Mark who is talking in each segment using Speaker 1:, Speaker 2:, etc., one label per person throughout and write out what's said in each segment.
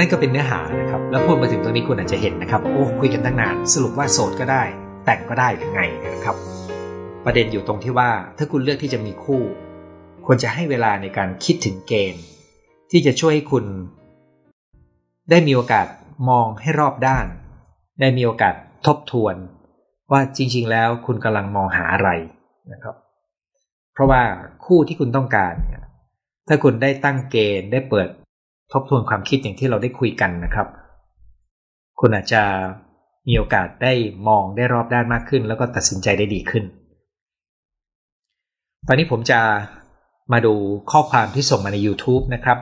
Speaker 1: นั่นก็เป็นเนื้อหานะครับ แล้วพูดมาถึงตรงนี้คุณอาจจะเห็นนะครับโอ้คุยกันตั้งนานสรุปว่าโสดก็ได้ แต่งก็ได้หรือไงนะครับ ประเด็นอยู่ตรงที่ว่าถ้าคุณเลือกที่จะมีคู่ ควรจะให้เวลาในการคิดถึงเกณฑ์ ที่จะช่วยให้คุณ ได้มีโอกาสมองให้รอบด้าน ได้มีโอกาสทบทวน ว่าจริง ๆ แล้วคุณกำลังมองหาอะไรนะครับ เพราะว่าคู่ที่คุณต้องการเนี่ยถ้าคุณได้ตั้งเกณฑ์ได้เปิด ทบทวนความคิดอย่างที่เราได้คุยกันนะครับ คุณอาจจะมีโอกาสได้มองได้รอบด้านมากขึ้น แล้วก็ตัดสินใจได้ดีขึ้น ตอนนี้ผมจะมาดูข้อความที่ส่งมาใน YouTube นะครับ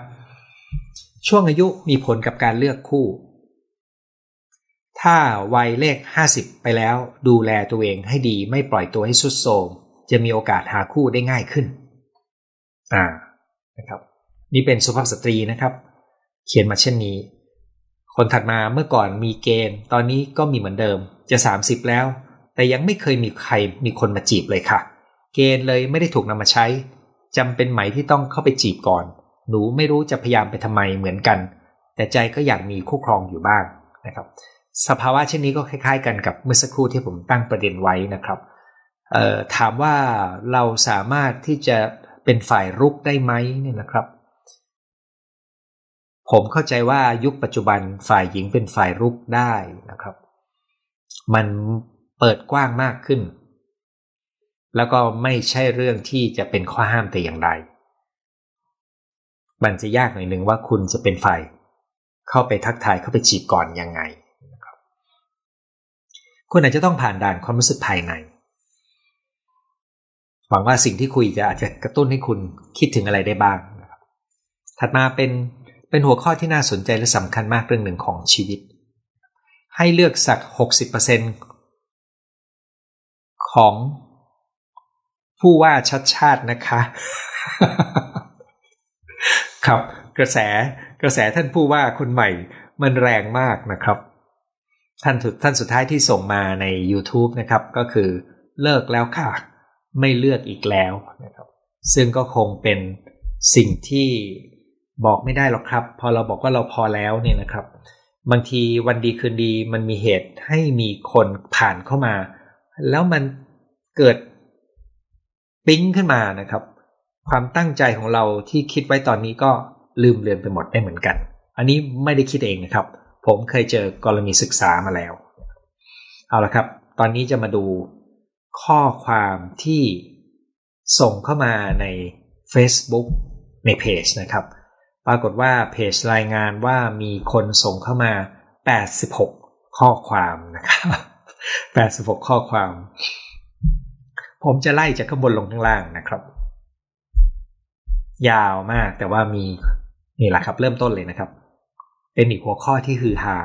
Speaker 1: ช่วงอายุมีผลกับการเลือกคู่ ถ้าวัยเลข 50 ไปแล้ว ดูแลตัวเองให้ดีไม่ปล่อยตัวให้สุดโทมจะมีโอกาสหาคู่ได้ง่ายขึ้น อ่านะครับ นี่เป็นสุภาพสตรีนะครับ เขียนมาเช่นนี้ คนถัดมาเมื่อก่อนมีเกณฑ์ ตอนนี้ก็มีเหมือนเดิม จะ 30 แล้ว แต่ยังไม่เคยมีใครมีคนมาจีบเลยค่ะ เกณฑ์เลยไม่ได้ถูกนำมาใช้จำเป็นไหมที่ต้องเข้าไปจีบก่อน หนูไม่รู้จะพยายามไปทำไมเหมือนกัน แต่ใจก็อยากมีคู่ครองอยู่บ้างนะครับ สภาวะเช่นนี้ก็คล้ายๆ กันกับเมื่อสักครู่ที่ผมตั้งประเด็นไว้นะครับถามว่าเราสามารถที่จะเป็นฝ่ายรุกได้ไหมเนี่ยนะครับ ผมเข้าใจว่ายุคปัจจุบันฝ่ายหญิงเป็นฝ่ายรุกได้นะครับ มันเปิดกว้างมากขึ้น แล้วก็ไม่ใช่เรื่องที่จะเป็นข้อห้ามแต่อย่างใดมันจะยากหน่อยหนึ่งว่าคุณจะเป็นฝ่ายเข้าไปทักทายเข้าไปจีบก่อนยังไงนะครับ คุณอาจจะต้องผ่านด่านความรู้สึกภายใน หวังว่าสิ่งที่คุยจะอาจจะกระตุ้นให้คุณคิดถึงอะไรได้บ้างนะครับถัดมาเป็น เป็นหัวข้อที่น่าสนใจและสำคัญมากเรื่องหนึ่งของชีวิต ให้เลือกสักหกสิบเปอร์เซ็นของผู้ว่าชัดชาตินะคะ ครับ กระแสกระแสท่านผู้ว่าคนใหม่มันแรงมากนะครับ ท่านท่านสุดท้ายที่ส่งมาใน YouTube นะครับ ก็คือเลิกแล้วค่ะ ไม่เลือกอีกแล้วนะครับ ซึ่งก็คงเป็นสิ่งที่ บอกไม่ได้หรอกครับ พอเราบอกว่าเราพอแล้วเนี่ยนะครับ บางทีวันดีคืนดีมันมีเหตุให้มีคนผ่านเข้ามา แล้วมันเกิดปิ๊งขึ้นมานะครับ ความตั้งใจของเราที่คิดไว้ตอนนี้ก็ลืมเลือนไปหมดได้เหมือนกัน อันนี้ไม่ได้คิดเองนะครับ ผมเคยเจอกรณีศึกษามาแล้ว เอาละครับ ตอนนี้จะมาดูข้อความที่ส่งเข้ามาใน Facebook ในเพจนะครับ ปรากฏว่าเพจรายงานว่ามีคนส่งเข้ามา 86 ข้อความนะครับ 86 ข้อความ ผมจะไล่จากข้างบนลงข้างล่างนะครับ ยาวมากแต่ว่ามีนี่แหละครับ เริ่มต้นเลยนะครับ เป็นอีกหัวข้อที่ฮือฮา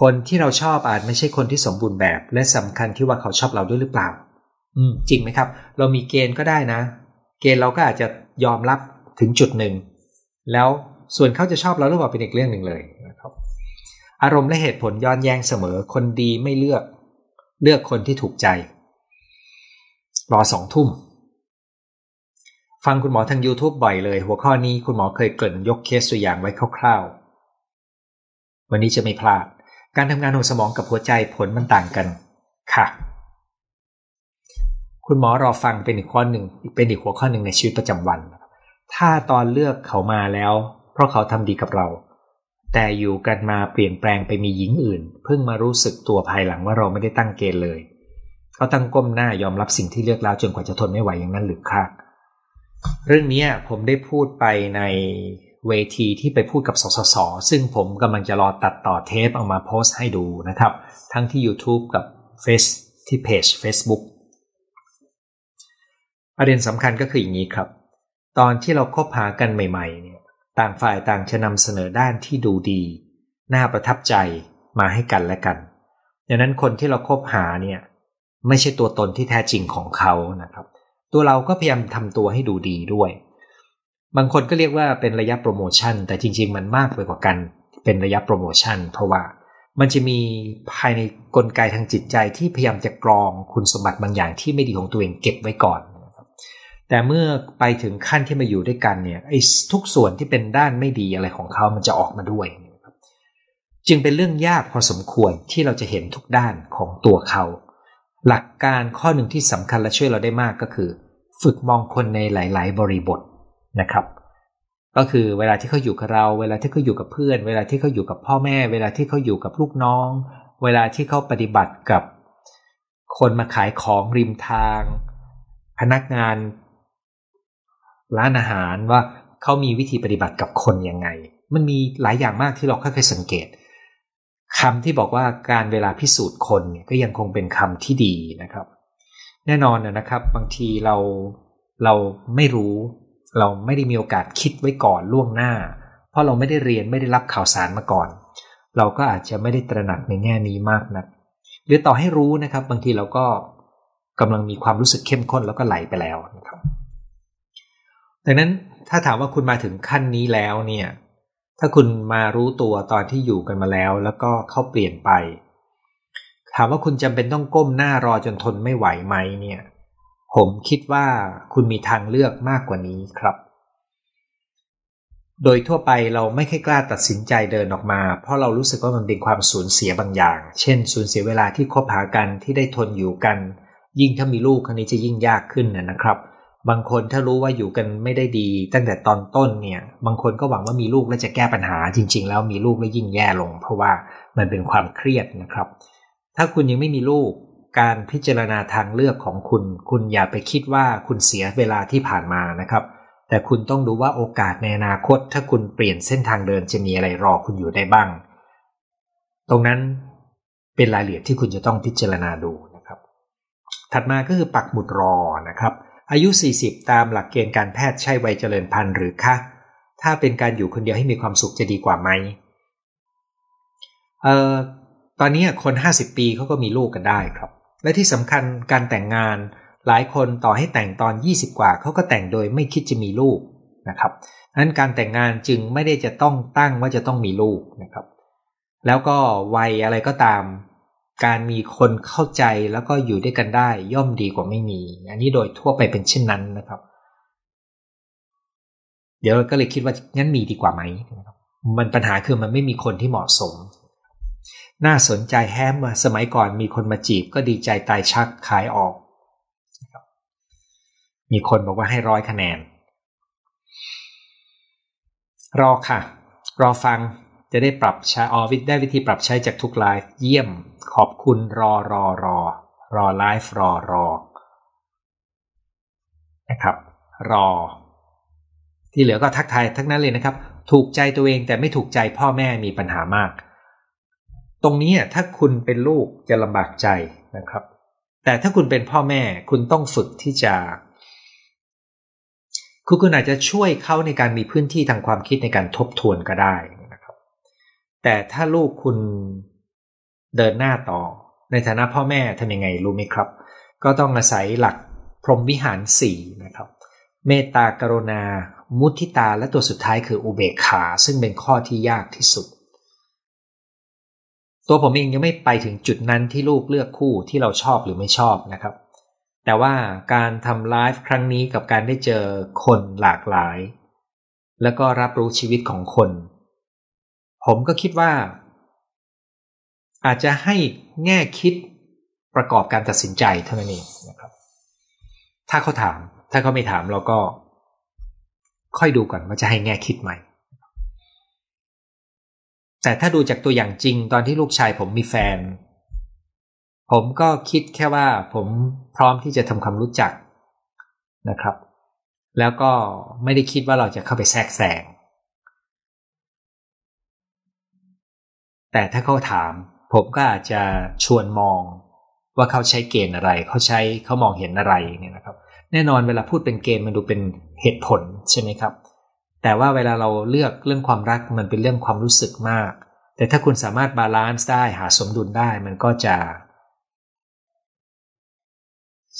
Speaker 1: คนที่เราชอบอาจไม่ใช่คนที่สมบูรณ์แบบ และสำคัญที่ว่าเขาชอบเราด้วยหรือเปล่า อืมจริงไหมครับ เรามีเกณฑ์ก็ได้นะ เกณฑ์เราก็อาจจะยอมรับถึงจุดหนึ่ง แล้วส่วนเขาจะชอบเราหรือเปล่าเป็นอีกเรื่องหนึ่งเลยนะครับ อารมณ์และเหตุผลย้อนแย้งเสมอ คนดีไม่เลือกเลือกคนที่ถูกใจ รอสองทุ่ม ฟังคุณหมอทาง YouTube บ่อยเลย หัวข้อนี้คุณหมอเคยเกริ่นยกเคสตัวอย่างไว้คร่าวๆ วันนี้จะไม่พลาด การทำงานของสมองกับหัวใจผลมันต่างกัน ค่ะ คุณหมอรอฟังเป็นอีกข้อหนึ่งเป็นอีกหัวข้อหนึ่งในชีวิตประจำวัน ถ้าตอนเลือกเขามาแล้ว เพราะเขาทำดีกับเรา แต่อยู่กันมาเปลี่ยนแปลงไปมีหญิงอื่น เพิ่งมารู้สึกตัวภายหลังว่าเราไม่ได้ตั้งเกณฑ์เลย เขาตั้งก้มหน้ายอมรับสิ่งที่เลือกแล้วจนกว่าจะทนไม่ไหวอย่างนั้นหรือค่ะเรื่องนี้ผมได้พูดไปในเวทีที่ไปพูดกับสสส ซึ่งผมกำลังจะรอตัดต่อเทปเอามาโพสต์ให้ดูนะครับ ทั้งที่ YouTube กับ Face ที่เพจ Facebook ประเด็นสำคัญก็คืออย่างนี้ครับ ตอนที่เราคบหากันใหม่ๆเนี่ยต่างฝ่ายต่างจะนำเสนอด้านที่ดูดี น่าประทับใจมาให้กันและกัน ดังนั้นคนที่เราคบหาเนี่ยไม่ใช่ตัวตนที่แท้จริงของเขานะครับ ตัวเราก็พยายามทำตัวให้ดูดีด้วย บางคนก็เรียกว่าเป็นระยะโปรโมชั่น แต่จริง ๆ มันมากไปกว่ากัน เป็นระยะโปรโมชั่น เพราะว่ามันจะมีภายในกลไกทางจิตใจที่พยายามจะกรองคุณสมบัติบางอย่างที่ไม่ดีของตัวเองเก็บไว้ก่อน แต่เมื่อไปถึงขั้นที่มาอยู่ด้วยกันเนี่ยไอ้ทุกส่วนที่เป็นด้านไม่ดีอะไรของเขามันจะออกมาด้วยจึงเป็นเรื่องยากพอสมควรที่เราจะเห็นทุกด้านของตัวเขา หลักการข้อหนึ่งที่สำคัญและช่วยเราได้มากก็คือ ฝึกมองคนในหลาย ๆ บริบทนะครับ ก็คือเวลาที่เขาอยู่กับเรา เวลาที่เขาอยู่กับเพื่อน เวลาที่เขาอยู่กับพ่อแม่ เวลาที่เขาอยู่กับลูกน้อง เวลาที่เขาปฏิบัติกับ คนมาขายของริมทาง พนักงาน ร้านอาหารว่าเขามีวิธีปฏิบัติกับคนยังไง มันมีหลายอย่างมากที่เราค่อยๆสังเกตคำที่บอกว่าการเวลาพิสูจน์คนก็ยังคงเป็นคำที่ดีนะครับ แน่นอนนะครับ บางทีเราเราไม่รู้ เราไม่ได้มีโอกาสคิดไว้ก่อนล่วงหน้า เพราะเราไม่ได้เรียนไม่ได้รับข่าวสารมาก่อน เราก็อาจจะไม่ได้ตระหนักในแง่นี้มากนะัก หรือต่อให้รู้นะครับ บางทีเราก็กำลังมีความรู้สึกเข้มข้นแล้วก็ไหลไปแล้วนะครับ ดังนั้นถ้าถามว่าคุณมาถึงขั้นนี้แล้วเนี่ย ถ้าคุณมารู้ตัวตอนที่อยู่กันมาแล้ว แล้วก็เขาเปลี่ยนไป ถามว่าคุณจำเป็นต้องก้มหน้ารอจนทนไม่ไหวไหมเนี่ย ผมคิดว่าคุณมีทางเลือกมากกว่านี้ครับ โดยทั่วไปเราไม่ค่อยกล้าตัดสินใจเดินออกมา เพราะเรารู้สึกว่ามันเป็นความสูญเสียบางอย่าง เช่น สูญเสียเวลาที่คบหากันที่ได้ทนอยู่กัน ยิ่งถ้ามีลูกครั้นี้จะยิ่งยากขึ้นนะครับ บางคนถ้ารู้ว่าอยู่กันไม่ได้ดี ตั้งแต่ตอนต้นเนี่ย บางคนก็หวังว่ามีลูกแล้วจะแก้ปัญหา จริง ๆ แล้วมีลูกแล้วยิ่งแย่ลง เพราะว่ามันเป็นความเครียดนะครับ ถ้าคุณยังไม่มีลูกการพิจารณาทางเลือกของคุณ คุณอย่าไปคิดว่าคุณเสียเวลาที่ผ่านมานะครับ แต่คุณต้องดูว่าโอกาสในอนาคต ถ้าคุณเปลี่ยนเส้นทางเดินจะมีอะไรรอคุณอยู่ได้บ้าง ตรงนั้นเป็นรายละเอียดที่คุณจะต้องพิจารณาดูนะครับ ถัดมาก็คือปักหมุดรอนะครับ อายุ 40 ตามหลักเกณฑ์การแพทย์ใช่วัยเจริญพันธุ์หรือคะ ถ้าเป็นการอยู่คนเดียวให้มีความสุขจะดีกว่าไหมเอ่อตอนนี้คน 50 ปีเขาก็มีลูกกันได้ครับ และที่สำคัญการแต่งงานหลายคนต่อให้แต่งตอน 20 กว่าเขาก็แต่งโดยไม่คิดจะมีลูกนะครับนั้นการแต่งงานจึงไม่ได้จะต้องตั้งว่าจะต้องมีลูกนะครับ แล้วก็วัยอะไรก็ตาม การมีคนเข้าใจแล้วก็อยู่ด้วยกันได้ ย่อมดีกว่าไม่มี อันนี้โดยทั่วไปเป็นเช่นนั้นนะครับ เดี๋ยวก็เลยคิดว่างั้นมีดีกว่าไหมมันปัญหาคือมันไม่มีคนที่เหมาะสม น่าสนใจแฮมมาสมัยก่อนมีคนมาจีบก็ดีใจตายชักขายออก มีคนบอกว่าให้ร้อยคะแนน รอค่ะ รอฟังจะได้ปรับใช้ออวิได้วิธีปรับใช้จากทุกไลฟ์เยี่ยม ขอบคุณรอรอรอรอไลฟ์รอรอนะครับ รอ ที่เหลือก็ทักทายทั้งนั้นเลยนะครับ ถูกใจตัวเองแต่ไม่ถูกใจพ่อแม่มีปัญหามาก ตรงนี้ถ้าคุณเป็นลูกจะลำบากใจนะครับ แต่ถ้าคุณเป็นพ่อแม่คุณต้องฝึกที่จะ คุณคุณอาจจะช่วยเขาในการมีพื้นที่ทางความคิดในการทบทวนก็ได้นะครับ แต่ถ้าลูกคุณ เดินหน้าต่อ ในฐานะพ่อแม่ทำยังไงรู้ไหมครับ ก็ต้องอาศัยหลักพรหมวิหารสี่นะครับ เมตตากรุณา มุทิตาและตัวสุดท้ายคืออุเบกขา ซึ่งเป็นข้อที่ยากที่สุด ตัวผมเองยังไม่ไปถึงจุดนั้นที่ลูกเลือกคู่ที่เราชอบหรือไม่ชอบนะครับ แต่ว่าการทำไลฟ์ครั้งนี้กับการได้เจอคนหลากหลาย แล้วก็รับรู้ชีวิตของคน ผมก็คิดว่า อาจจะให้แง่คิดประกอบการตัดสินใจเท่านั้นเองนะครับ ถ้าเขาถาม ถ้าเขาไม่ถามเราก็ ค่อยดูก่อนว่าจะให้แง่คิดใหม่แต่ถ้าดูจากตัวอย่างจริงตอนที่ลูกชายผมมีแฟน ผมก็คิดแค่ว่าผมพร้อมที่จะทำความรู้จักนะครับ แล้วก็ไม่ได้คิดว่าเราจะเข้าไปแทรกแซงแต่ถ้าเขาถาม ผมก็อาจจะชวนมองว่าเขาใช้เกณฑ์อะไร เขาใช้เขามองเห็นอะไรเนี่ยนะครับ แน่นอนเวลาพูดเป็นเกณฑ์มันดูเป็นเหตุผลใช่ไหมครับ แต่ว่าเวลาเราเลือกเรื่องความรักมันเป็นเรื่องความรู้สึกมาก แต่ถ้าคุณสามารถ balance ได้หาสมดุลได้มันก็จะ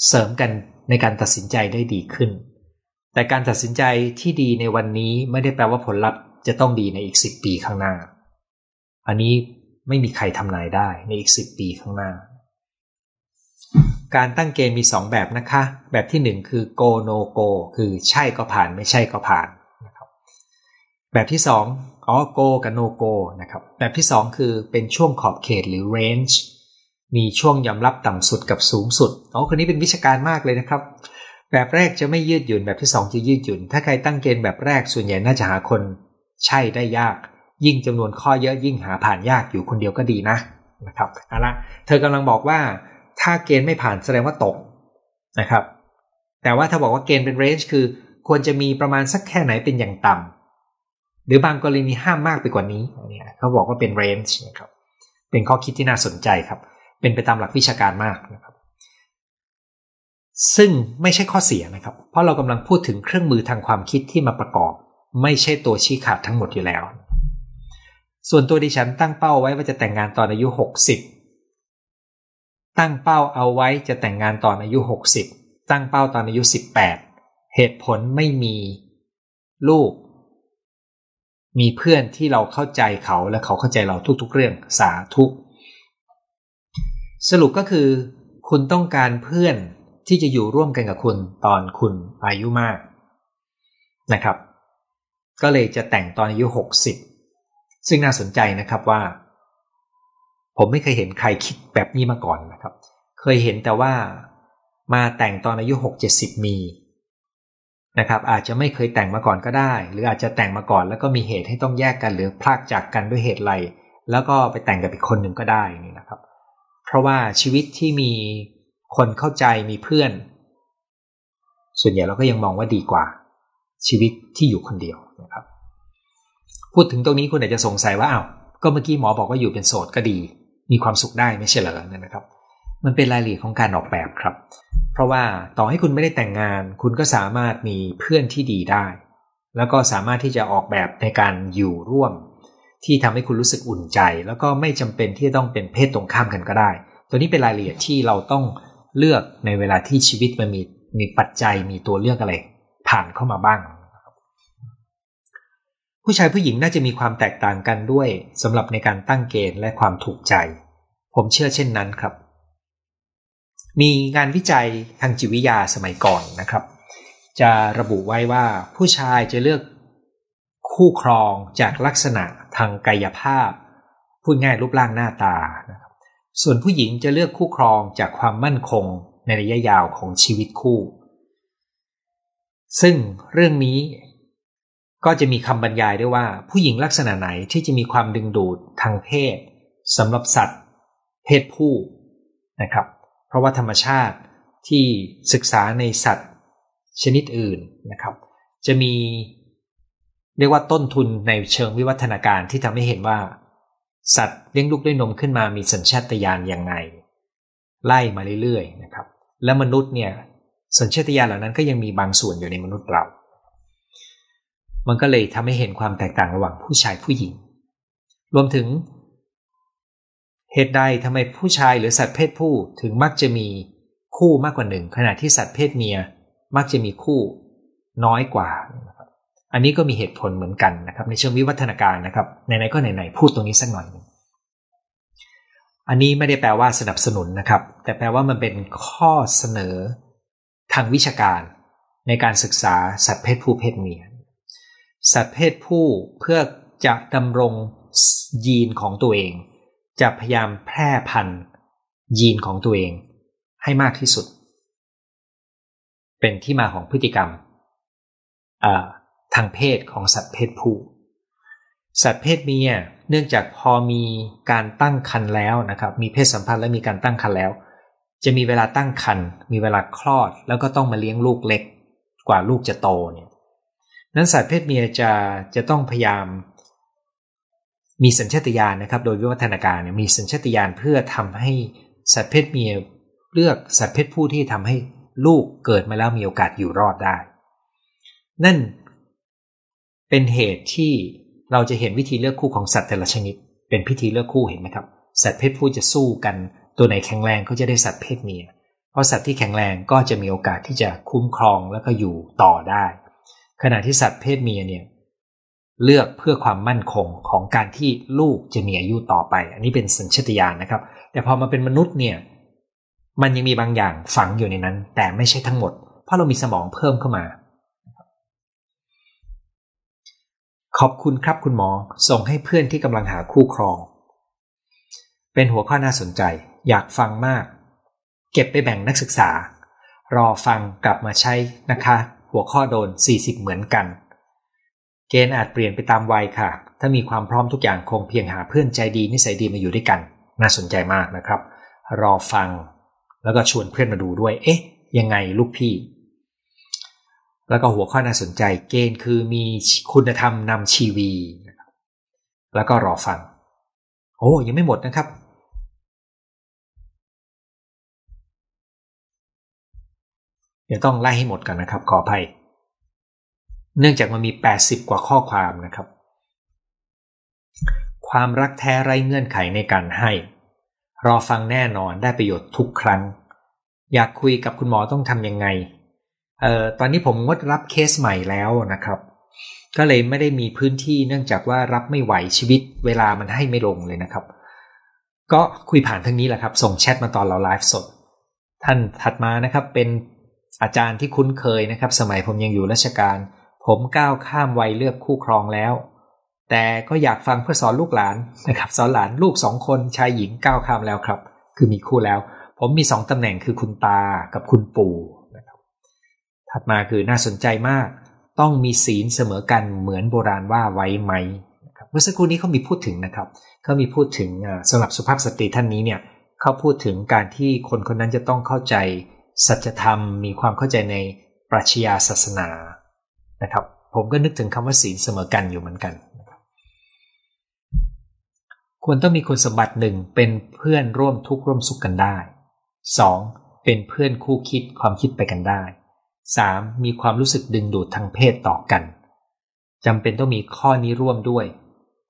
Speaker 1: เสริมกันในการตัดสินใจได้ดีขึ้น แต่การตัดสินใจที่ดีในวันนี้ไม่ได้แปลว่าผลลัพธ์จะต้องดีในอีกสิบปีข้างหน้า อันนี้ ไม่มีใครทำนายได้ในอีกสิบปีข้างหน้า การตั้งเกณฑ์มี2แบบนะคะ แบบที่1คือ go no go คือใช่ก็ผ่านไม่ใช่ก็ผ่านนะครับแบบที่2อ๋อ go กับ no go นะครับแบบที่2คือเป็นช่วงขอบเขตหรือ range มีช่วงยอมรับต่ำสุดกับสูงสุดอ๋อคนนี้เป็นวิชาการมากเลยนะครับ แบบแรกจะไม่ยืดหยุ่นแบบที่2จะยืดหยุ่น ถ้าใครตั้งเกณฑ์แบบแรกส่วนใหญ่น่าจะหาคนใช่ได้ยาก ยิ่งจำนวนข้อเยอะยิ่งหาผ่านยากอยู่คนเดียวก็ดีนะนะครับเอาละเธอกำลังบอกว่าถ้าเกณฑ์ไม่ผ่านแสดงว่าตกนะครับ แต่ว่าถ้าบอกว่าเกณฑ์เป็นเรนจ์คือ ควรจะมีประมาณสักแค่ไหนเป็นอย่างต่ำหรือบางกรณีห้ามมากไปกว่านี้เนี่ยเขาบอกว่าเป็นเรนจ์นะครับเป็นข้อคิดที่น่าสนใจครับ เป็นไปตามหลักวิชาการมากนะครับ ซึ่งไม่ใช่ข้อเสียนะครับ เพราะเรากำลังพูดถึงเครื่องมือทางความคิดที่มาประกอบ ไม่ใช่ตัวชี้ขาดทั้งหมดอยู่แล้ว ส่วนตัวดิฉันตั้งเป้าไว้ว่าจะแต่งงานตอนอายุ 60 ตั้งเป้าเอาไว้จะแต่งงานตอนอายุ 60 ตั้งเป้าตอนอายุ 18 เหตุผลไม่มีลูก มีเพื่อนที่เราเข้าใจเขาและเขาเข้าใจเราทุกๆ เรื่องสาธุสรุปก็คือ คุณต้องการเพื่อนที่จะอยู่ร่วมกันกับคุณตอนคุณอายุมากนะครับ ก็เลยจะแต่งตอนอายุ 60 ซึ่งน่าสนใจนะครับว่า ผมไม่เคยเห็นใครคิดแบบนี้มาก่อนนะครับ เคยเห็นแต่ว่ามาแต่งตอนอายุหกเจ็ดสิบมีนะครับ อาจจะไม่เคยแต่งมาก่อนก็ได้ หรืออาจจะแต่งมาก่อนแล้วก็มีเหตุให้ต้องแยกกันหรือพลากจากกันด้วยเหตุไรแล้วก็ไปแต่งกับอีกคนหนึ่งก็ได้นี่นะครับ เพราะว่าชีวิตที่มีคนเข้าใจมีเพื่อน ส่วนใหญ่เราก็ยังมองว่าดีกว่า ชีวิตที่อยู่คนเดียว พูดถึงตรงนี้คุณอาจจะสงสัยว่าอ้าวก็เมื่อกี้หมอบอกว่าอยู่เป็นโสดก็ดี มีความสุขได้ไม่ใช่เหรอเนะครับ มันเป็นรายละเอียดของการออกแบบครับ เพราะว่าต่อให้คุณไม่ได้แต่งงาน คุณก็สามารถมีเพื่อนที่ดีได้ แล้วก็สามารถที่จะออกแบบในการอยู่ร่วม ที่ทำให้คุณรู้สึกอุ่นใจ แล้วก็ไม่จำเป็นที่จะต้องเป็นเพศตรงข้ามกันก็ได้ ตัวนี้เป็นรายละเอียดที่เราต้องเลือกในเวลาที่ชีวิตมันมีมีปัจจัยมีตัวเลือกอะไร ผ่านเข้ามาบ้าง ผู้ชายผู้หญิงน่าจะมีความแตกต่างกันด้วยสำหรับในการตั้งเกณฑ์และความถูกใจ ผมเชื่อเช่นนั้นครับ มีงานวิจัยทางจิตวิทยาสมัยก่อนนะครับ จะระบุไว้ว่าผู้ชายจะเลือกคู่ครองจากลักษณะทางกายภาพ พูดง่ายรูปร่างหน้าตา ส่วนผู้หญิงจะเลือกคู่ครองจากความมั่นคงในระยะยาวของชีวิตคู่ ซึ่งเรื่องนี้ ก็จะมีคำบรรยายด้วยว่า ผู้หญิงลักษณะไหนที่จะมีความดึงดูดทางเพศสำหรับสัตว์ เพศผู้นะครับ เพราะว่าธรรมชาติที่ศึกษาในสัตว์ชนิดอื่นนะครับ จะมีเรียกว่าต้นทุนในเชิงวิวัฒนาการที่ทำให้เห็นว่า สัตว์เลี้ยงลูกด้วยนมขึ้นมามีสัญชาตญาณอย่างไงไล่มาเรื่อยๆนะครับ และมนุษย์เนี่ยสัญชาตญาณเหล่านั้นก็ยังมีบางส่วนอยู่ในมนุษย์เรา มันก็เลยทำให้เห็นความแตกต่างระหว่างผู้ชายผู้หญิง รวมถึง เหตุใดทำไมผู้ชายหรือสัตว์เพศผู้ถึงมักจะมีคู่มากกว่าหนึ่งขณะที่สัตว์เพศเมียมักจะมีคู่น้อยกว่า อันนี้ก็มีเหตุผลเหมือนกันนะครับ ในเชิงวิวัฒนาการนะครับไหนๆก็ไหนๆพูดตรงนี้สักหน่อยอันนี้ไม่ได้แปลว่าสนับสนุนนะครับ แต่แปลว่ามันเป็นข้อเสนอทางวิชาการในการศึกษาสัตว์เพศผู้เพศเมีย สัตว์เพศผู้เพื่อจะดำรงยีนของตัวเอง จะพยายามแพร่พันธุ์ยีนของตัวเองให้มากที่สุด เป็นที่มาของพฤติกรรมทางเพศของสัตว์เพศผู้สัตว์เพศเมียเนื่องจากพอมีการตั้งครรภ์แล้วนะครับ มีเพศสัมพันธ์และมีการตั้งครรภ์แล้ว จะมีเวลาตั้งครรภ์มีเวลาคลอด แล้วก็ต้องมาเลี้ยงลูกเล็ก กว่าลูกจะโตเนี่ย นั้นสัตว์เพศเมียจะจะต้องพยายาม มีสัญชาตญาณนะครับ โดยวิวัฒนาการมีสัญชาตญาณเพื่อทำให้สัตว์เพศเมียเลือกสัตว์เพศผู้ที่ทำให้ลูกเกิดมาแล้วมีโอกาสอยู่รอดได้ นั่นเป็นเหตุที่เราจะเห็นวิธีเลือกคู่ของสัตว์แต่ละชนิด เป็นพิธีเลือกคู่เห็นไหมครับ สัตว์เพศผู้จะสู้กันตัวไหนแข็งแรงก็จะได้สัตว์เพศเมีย เพราะสัตว์ที่แข็งแรงก็จะมีโอกาสที่จะคุ้มครองแล้วก็อยู่ต่อได้ ขณะที่สัตว์เพศเมียเนี่ยเลือกเพื่อความมั่นคงของการที่ลูกจะมีอายุต่อไป อันนี้เป็นสัญชตาตญาณนะครับ แต่พอมาเป็นมนุษย์เนี่ยมันยังมีบางอย่างฝังอยู่ในนั้น แต่ไม่ใช่ทั้งหมด เพราะเรามีสมองเพิ่มเข้ามา ขอบคุณครับคุณหมอส่งให้เพื่อนที่กำลังหาคู่ครอง เป็นหัวข้อน่าสนใจ อยากฟังมาก เก็บไปแบ่งนักศึกษา รอฟังกลับมาใช้นะคะ หัวข้อโดน 40 เหมือนกัน เกณฑ์อาจเปลี่ยนไปตามวัยค่ะ ถ้ามีความพร้อมทุกอย่างคงเพียงหาเพื่อนใจดีนิสัยดีมาอยู่ด้วยกัน น่าสนใจมากนะครับ รอฟัง แล้วก็ชวนเพื่อนมาดูด้วย เอ๊ะ ยังไงลูกพี่ แล้วก็หัวข้อน่าสนใจเกณฑ์คือมีคุณธรรมนำชีวี แล้วก็รอฟัง โอ้ยังไม่หมดนะครับ ดี๋ยวต้องไล่ให้หมดกันนะครับ ขออภัย เนื่องจากมันมี 80 กว่าข้อความนะครับ ความรักแท้ไร้เงื่อนไขในการให้ รอฟังแน่นอนได้ประโยชน์ทุกครั้ง อยากคุยกับคุณหมอต้องทำยังไงเอ่อตอนนี้ผมงดรับเคสใหม่แล้วนะครับ ก็เลยไม่ได้มีพื้นที่เนื่องจากว่ารับไม่ไหวชีวิต เวลามันให้ไม่ลงเลยนะครับ ก็คุยผ่านทางนี้แหละครับ ส่งแชทมาตอนเราไลฟ์สด ท่านถัดมานะครับเป็น อาจารย์ที่คุ้นเคยนะครับ สมัยผมยังอยู่ราชการ ผมก้าวข้ามวัยเลือกคู่ครองแล้ว แต่ก็อยากฟังเพื่อสอนลูกหลานนะครับ สอนหลานลูกสองคนชายหญิงก้าวข้ามแล้วครับ คือมีคู่แล้ว ผมมีสองตำแหน่งคือคุณตากับคุณปู่นะครับถัดมาคือน่าสนใจมาก ต้องมีศีลเสมอกันเหมือนโบราณว่าไว้ไหมนะครับเมื่อสักครู่นี้เขามีพูดถึงนะครับเขามีพูดถึงสำหรับสุภาพสตรีท่านนี้เนี่ยเขาพูดถึงการที่คนคนนั้นจะต้องเข้าใจ สัจธรรมมีความเข้าใจในปรัชญาศาสนานะครับ ผมก็นึกถึงคำว่าศีลเสมอกันอยู่เหมือนกันควรต้องมีคุณสมบัติหนึ่งเป็นเพื่อนร่วมทุกข์ร่วมสุขกันได้ 2. เป็นเพื่อนคู่คิดความคิดไปกันได้ 3. มีความรู้สึกดึงดูดทางเพศต่อกันจำเป็นต้องมีข้อนี้ร่วมด้วย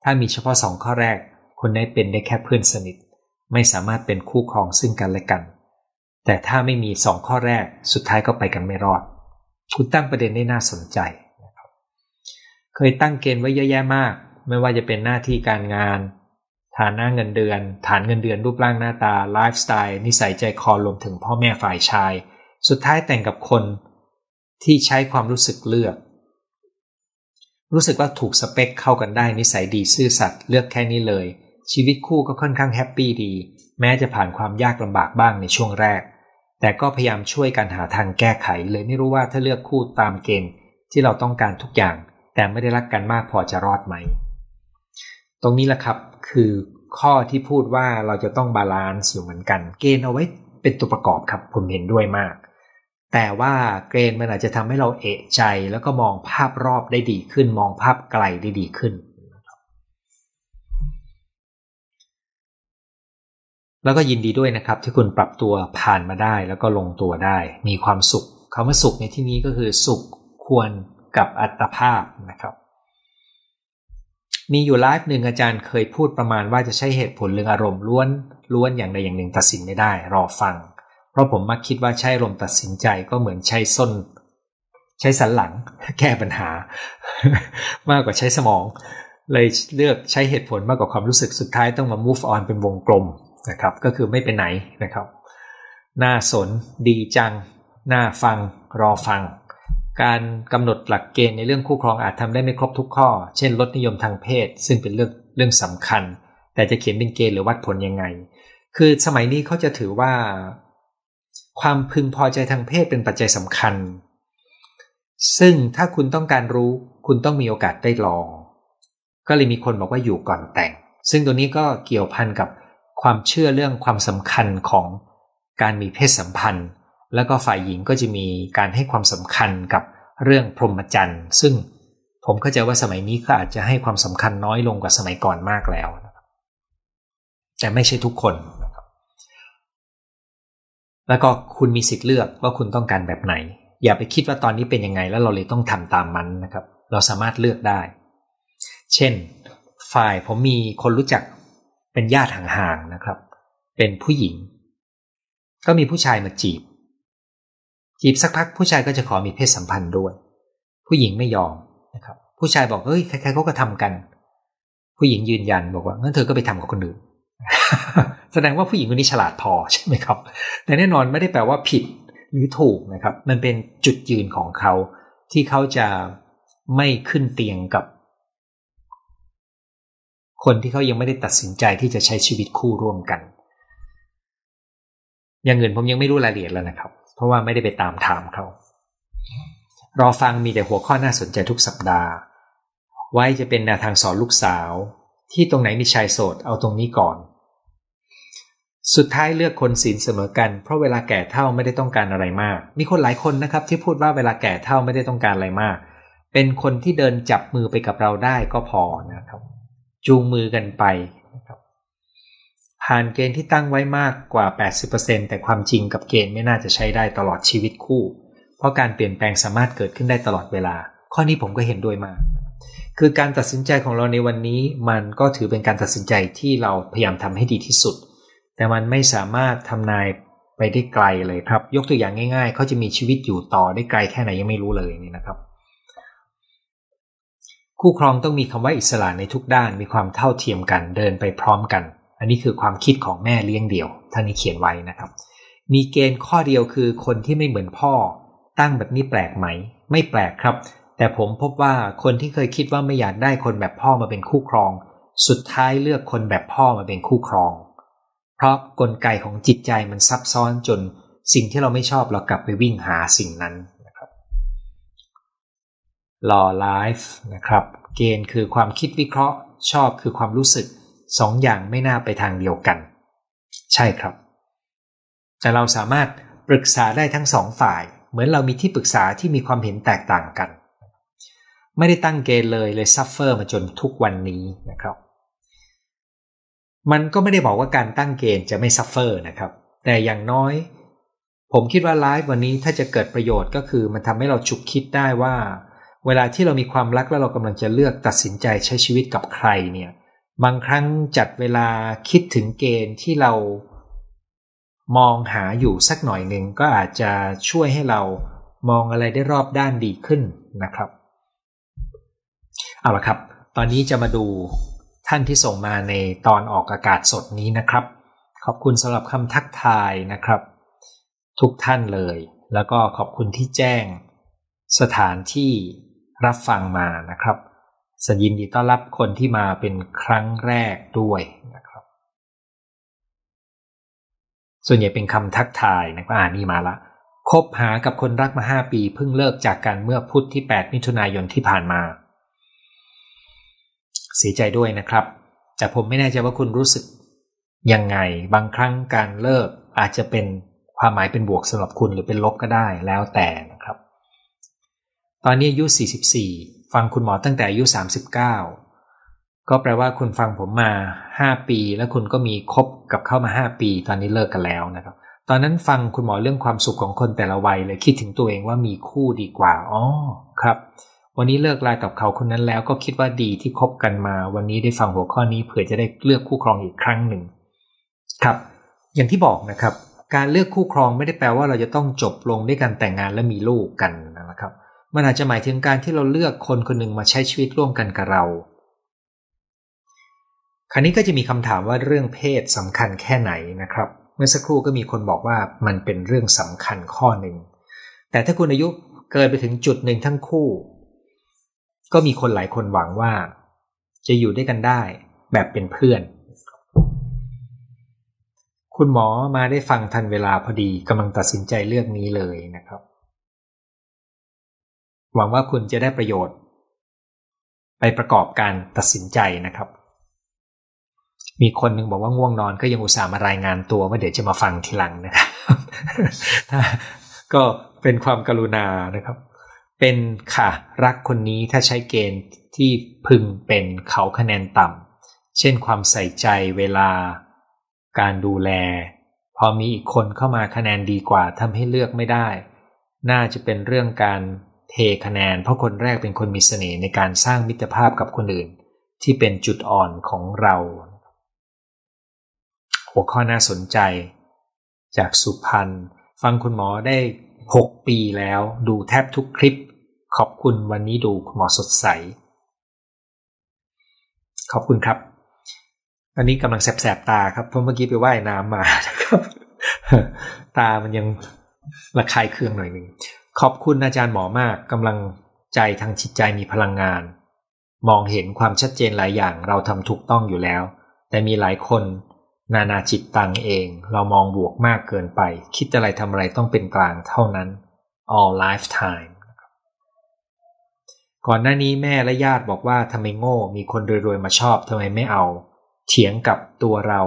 Speaker 1: ถ้ามีเฉพาะสองข้อแรก คนได้เป็นได้แค่เพื่อนสนิท ไม่สามารถเป็นคู่ครองซึ่งกันและกัน แต่ถ้าไม่มีสองข้อแรกสุดท้ายก็ไปกันไม่รอด คุณตั้งประเด็นได้น่าสนใจนะครับเคยตั้งเกณฑ์ไว้เยอะแยะมาก ไม่ว่าจะเป็นหน้าที่การงาน ฐานะเงินเดือน ฐานเงินเดือนรูปร่างหน้าตาไลฟ์สไตล์นิสัยใจคอรวมถึงพ่อแม่ฝ่ายชาย สุดท้ายแต่งกับคนที่ใช้ความรู้สึกเลือก รู้สึกว่าถูกสเปคเข้ากันได้นิสัยดีซื่อสัตย์เลือกแค่นี้เลย ชีวิตคู่ก็ค่อนข้าง happy ดี แม้จะผ่านความยากลำบากบ้างในช่วงแรก แต่ก็พยายามช่วยกันหาทางแก้ไขเลยไม่รู้ว่าถ้าเลือกคู่ตามเกณฑ์ที่เราต้องการทุกอย่าง แต่ไม่ได้รักกันมากพอจะรอดไหม ตรงนี้แหละครับคือข้อที่พูดว่าเราจะต้อง balance อยู่เหมือนกัน เกณฑ์เอาไว้เป็นตัวประกอบครับผมเห็นด้วยมาก แต่ว่าเกณฑ์มันอาจจะทำให้เราเอะใจ แล้วก็มองภาพรอบได้ดีขึ้น มองภาพไกลได้ดีขึ้น แล้วก็ยินดีด้วยนะครับที่คุณปรับตัวผ่านมาได้แล้วก็ลงตัวได้ มีความสุขคำว่าสุขในที่นี้ก็คือสุขควรกับอัตภาพนะครับ มีอยู่ไลฟ์หนึ่งอาจารย์เคยพูดประมาณว่าจะใช้เหตุผลเรื่องอารมณ์ล้วนล้วนอย่างใดอย่างหนึ่งตัดสินไม่ได้ รอฟัง เพราะผมมักคิดว่าใช้อารมณ์ตัดสินใจก็เหมือนใช้ส้น ใช้สันหลังแก้ปัญหา มากกว่าใช้สมอง เลยเลือกใช้เหตุผลมากกว่าความรู้สึกสุดท้ายต้องมา move on เป็นวงกลม นะครับ ก็คือไม่ไปไหนนะครับ น่าสนดีจัง น่าฟัง รอฟัง การกำหนดหลักเกณฑ์ในเรื่องคู่ครองอาจทำได้ไม่ครบทุกข้อ เช่นลดนิยมทางเพศ ซึ่งเป็นเรื่องเรื่องสำคัญ แต่จะเขียนเป็นเกณฑ์หรือวัดผลยังไง คือสมัยนี้เขาจะถือว่า ความพึงพอใจทางเพศเป็นปัจจัยสำคัญ ซึ่งถ้าคุณต้องการรู้ คุณต้องมีโอกาสได้ลอง ก็เลยมีคนบอกว่าอยู่ก่อนแต่งซึ่งตัวนี้ก็เกี่ยวพันกับ ความเชื่อเรื่องความสำคัญของการมีเพศสัมพันธ์ แล้วก็ฝ่ายหญิงก็จะมีการให้ความสำคัญกับเรื่องพรหมจรรย์ ซึ่งผมเข้าใจว่าสมัยนี้ก็อาจจะให้ความสำคัญน้อยลงกว่าสมัยก่อนมากแล้วแต่ไม่ใช่ทุกคนนะครับแล้วก็คุณมีสิทธิ์เลือกว่าคุณต้องการแบบไหน อย่าไปคิดว่าตอนนี้เป็นยังไงแล้วเราเลยต้องทำตามมันนะครับ เราสามารถเลือกได้ เช่น ฝ่ายผมมีคนรู้จัก เป็นญาติห่างๆนะครับ เป็นผู้หญิง ก็มีผู้ชายมาจีบ จีบสักพักผู้ชายก็จะขอมีเพศสัมพันธ์ด้วย ผู้หญิงไม่ยอมนะครับ ผู้ชายบอกเฮ้ยใครๆเขาก็ทำกัน ผู้หญิงยืนยันบอกว่างั้นเธอก็ไปทำกับคนอื่นแสดงว่าผู้หญิงคนนี้ฉลาดพอใช่ไหมครับ แต่แน่นอนไม่ได้แปลว่าผิดหรือถูกนะครับ มันเป็นจุดยืนของเขาที่เขาจะไม่ขึ้นเตียงกับ คนที่เขายังไม่ได้ตัดสินใจที่จะใช้ชีวิตคู่ร่วมกัน อย่างอื่นผมยังไม่รู้รายละเอียดแล้วนะครับ เพราะว่าไม่ได้ไปตามถามเขารอฟังมีแต่หัวข้อน่าสนใจทุกสัปดาห์ ไว้จะเป็นแนวทางสอนลูกสาว ที่ตรงไหนมีชายโสดเอาตรงนี้ก่อน สุดท้ายเลือกคนศีลเสมอกัน เพราะเวลาแก่เท่าไม่ได้ต้องการอะไรมาก มีคนหลายคนนะครับ ที่พูดว่าเวลาแก่เท่าไม่ได้ต้องการอะไรมาก เป็นคนที่เดินจับมือไปกับเราได้ก็พอนะครับ จูงมือกันไปนะครับผ่านเกณฑ์ที่ตั้งไว้มากกว่า 80%แต่ความจริงกับเกณฑ์ไม่น่าจะใช้ได้ตลอดชีวิตคู่ เพราะการเปลี่ยนแปลงสามารถเกิดขึ้นได้ตลอดเวลา ข้อนี้ผมก็เห็นด้วยมาก คือการตัดสินใจของเราในวันนี้มันก็ถือเป็นการตัดสินใจที่เราพยายามทำให้ดีที่สุด แต่มันไม่สามารถทำนายไปได้ไกลเลยครับ ยกตัวอย่างง่าย ๆ เขาจะมีชีวิตอยู่ต่อได้ไกลแค่ไหนยังไม่รู้เลยนี่นะครับ คู่ครองต้องมีคำว่าอิสระในทุกด้านมีความเท่าเทียมกันเดินไปพร้อมกัน อันนี้คือความคิดของแม่เลี้ยงเดี่ยวท่านนี้เขียนไว้นะครับ มีเกณฑ์ข้อเดียวคือคนที่ไม่เหมือนพ่อ ตั้งแบบนี้แปลกไหม ไม่แปลกครับ แต่ผมพบว่าคนที่เคยคิดว่าไม่อยากได้คนแบบพ่อมาเป็นคู่ครอง สุดท้ายเลือกคนแบบพ่อมาเป็นคู่ครอง เพราะกลไกของจิตใจมันซับซ้อนจนสิ่งที่เราไม่ชอบเรากลับไปวิ่งหาสิ่งนั้น นะครับรอไลฟ์นะครับ เกณฑ์คือความคิดวิเคราะห์ ชอบคือความรู้สึกสองอย่างไม่น่าไปทางเดียวกัน ใช่ครับ แต่เราสามารถปรึกษาได้ทั้งสองฝ่าย เหมือนเรามีที่ปรึกษาที่มีความเห็นแตกต่างกัน ไม่ได้ตั้งเกณฑ์เลยเลย suffer มาจนทุกวันนี้นะครับ มันก็ไม่ได้บอกว่าการตั้งเกณฑ์จะไม่ suffer นะครับ แต่อย่างน้อย ผมคิดว่าไลฟ์วันนี้ถ้าจะเกิดประโยชน์ก็คือมันทำให้เราฉุกคิดได้ว่า เวลาที่เรามีความรักแล้วเรากำลังจะเลือกตัดสินใจใช้ชีวิตกับใครเนี่ย บางครั้งจัดเวลาคิดถึงเกณฑ์ที่เรามองหาอยู่สักหน่อยหนึ่งก็อาจจะช่วยให้เรามองอะไรได้รอบด้านดีขึ้นนะครับ เอาละครับ ตอนนี้จะมาดูท่านที่ส่งมาในตอนออกอากาศสดนี้นะครับ ขอบคุณสำหรับคำทักทายนะครับ ทุกท่านเลย แล้วก็ขอบคุณที่แจ้งสถานที่ รับฟังมานะครับสยินดีต้อนรับคนที่มาเป็นครั้งแรกด้วยนะครับ ส่วนใหญ่เป็นคำทักทายนะครับอ่านี่มาละคบหากับคนรักมาห้าปีเพิ่งเลิกจากกันเมื่อพุธที่ 8 มิถุนายนที่ผ่านมา เสียใจด้วยนะครับ แต่ผมไม่แน่ใจว่าคุณรู้สึกยังไง บางครั้งการเลิกอาจจะเป็นความหมายเป็นบวกสำหรับคุณหรือเป็นลบก็ได้แล้วแต่นะ ตอนนี้อายุ 44 ฟังคุณหมอตั้งแต่อายุ 39 ก็แปลว่าคุณฟังผมมา 5 ปี แล้วคุณก็มีคบกับเข้ามา 5 ปี ตอนนี้เลิกกันแล้วนะครับ ตอนนั้นฟังคุณหมอเรื่องความสุขของคนแต่ละวัยเลยคิดถึงตัวเองว่ามีคู่ดีกว่า อ๋อ ครับ วันนี้เลิกลากับเขาคนนั้นแล้วก็คิดว่าดีที่คบกันมา วันนี้ได้ฟังหัวข้อนี้เผื่อจะได้เลือกคู่ครองอีกครั้งหนึ่ง ครับ อย่างที่บอกนะครับ การเลือกคู่ครองไม่ได้แปลว่าเราจะต้องจบลงด้วยการแต่งงานและมีลูกกันนะครับ มันอาจจะหมายถึงการที่เราเลือกคนคนหนึ่งมาใช้ชีวิตร่วมกันกับเรา คราวนี้ก็จะมีคำถามว่าเรื่องเพศสำคัญแค่ไหนนะครับ เมื่อสักครู่ก็มีคนบอกว่ามันเป็นเรื่องสำคัญข้อหนึ่ง แต่ถ้าคุณอายุเกินไปถึงจุดหนึ่งทั้งคู่ ก็มีคนหลายคนหวังว่า จะอยู่ด้วยกันได้แบบเป็นเพื่อน คุณหมอมาได้ฟังทันเวลาพอดีกำลังตัดสินใจเลือกนี้เลยนะครับ หวังว่าคุณจะได้ประโยชน์ ไปประกอบการตัดสินใจนะครับ มีคนหนึ่งบอกว่าง่วงนอนก็ยังอุตส่าห์มารายงานตัวว่าเดี๋ยวจะมาฟังทีหลังนะครับก็เป็นความกรุณานะครับ เป็นค่ะ รักคนนี้ถ้าใช้เกณฑ์ที่พึงเป็นเขาคะแนนต่ำเช่นความใส่ใจเวลา การดูแล พอมีอีกคนเข้ามาคะแนนดีกว่าทำให้เลือกไม่ได้ น่าจะเป็นเรื่องการ เทคะแนน เพราะคนแรกเป็นคนมีเสน่ห์ในการสร้างมิตรภาพกับคนอื่น ที่เป็นจุดอ่อนของเรา หัวข้อน่าสนใจ จากสุพรรณฟังคุณหมอได้ 6 ปีแล้วดูแทบทุกคลิป ขอบคุณวันนี้ดูคุณหมอสดใส ขอบคุณครับ อันนี้กำลังแสบๆตาครับ เพราะเมื่อกี้ไปว่ายน้ำมานะครับ ตามันยังระคายเคืองหน่อยหนึ่ง ขอบคุณอาจารย์หมอมากกำลังใจทางจิตใจมีพลังงาน มองเห็นความชัดเจนหลายอย่างเราทำถูกต้องอยู่แล้ว แต่มีหลายคน นานาจิตตังเอง เรามองบวกมากเกินไป คิดอะไรทำอะไรต้องเป็นกลางเท่านั้น all lifetime ก่อนหน้านี้แม่และญาติบอกว่าทำไมโง่ มีคนรวยๆมาชอบทำไมไม่เอา เถียงกับตัวเรา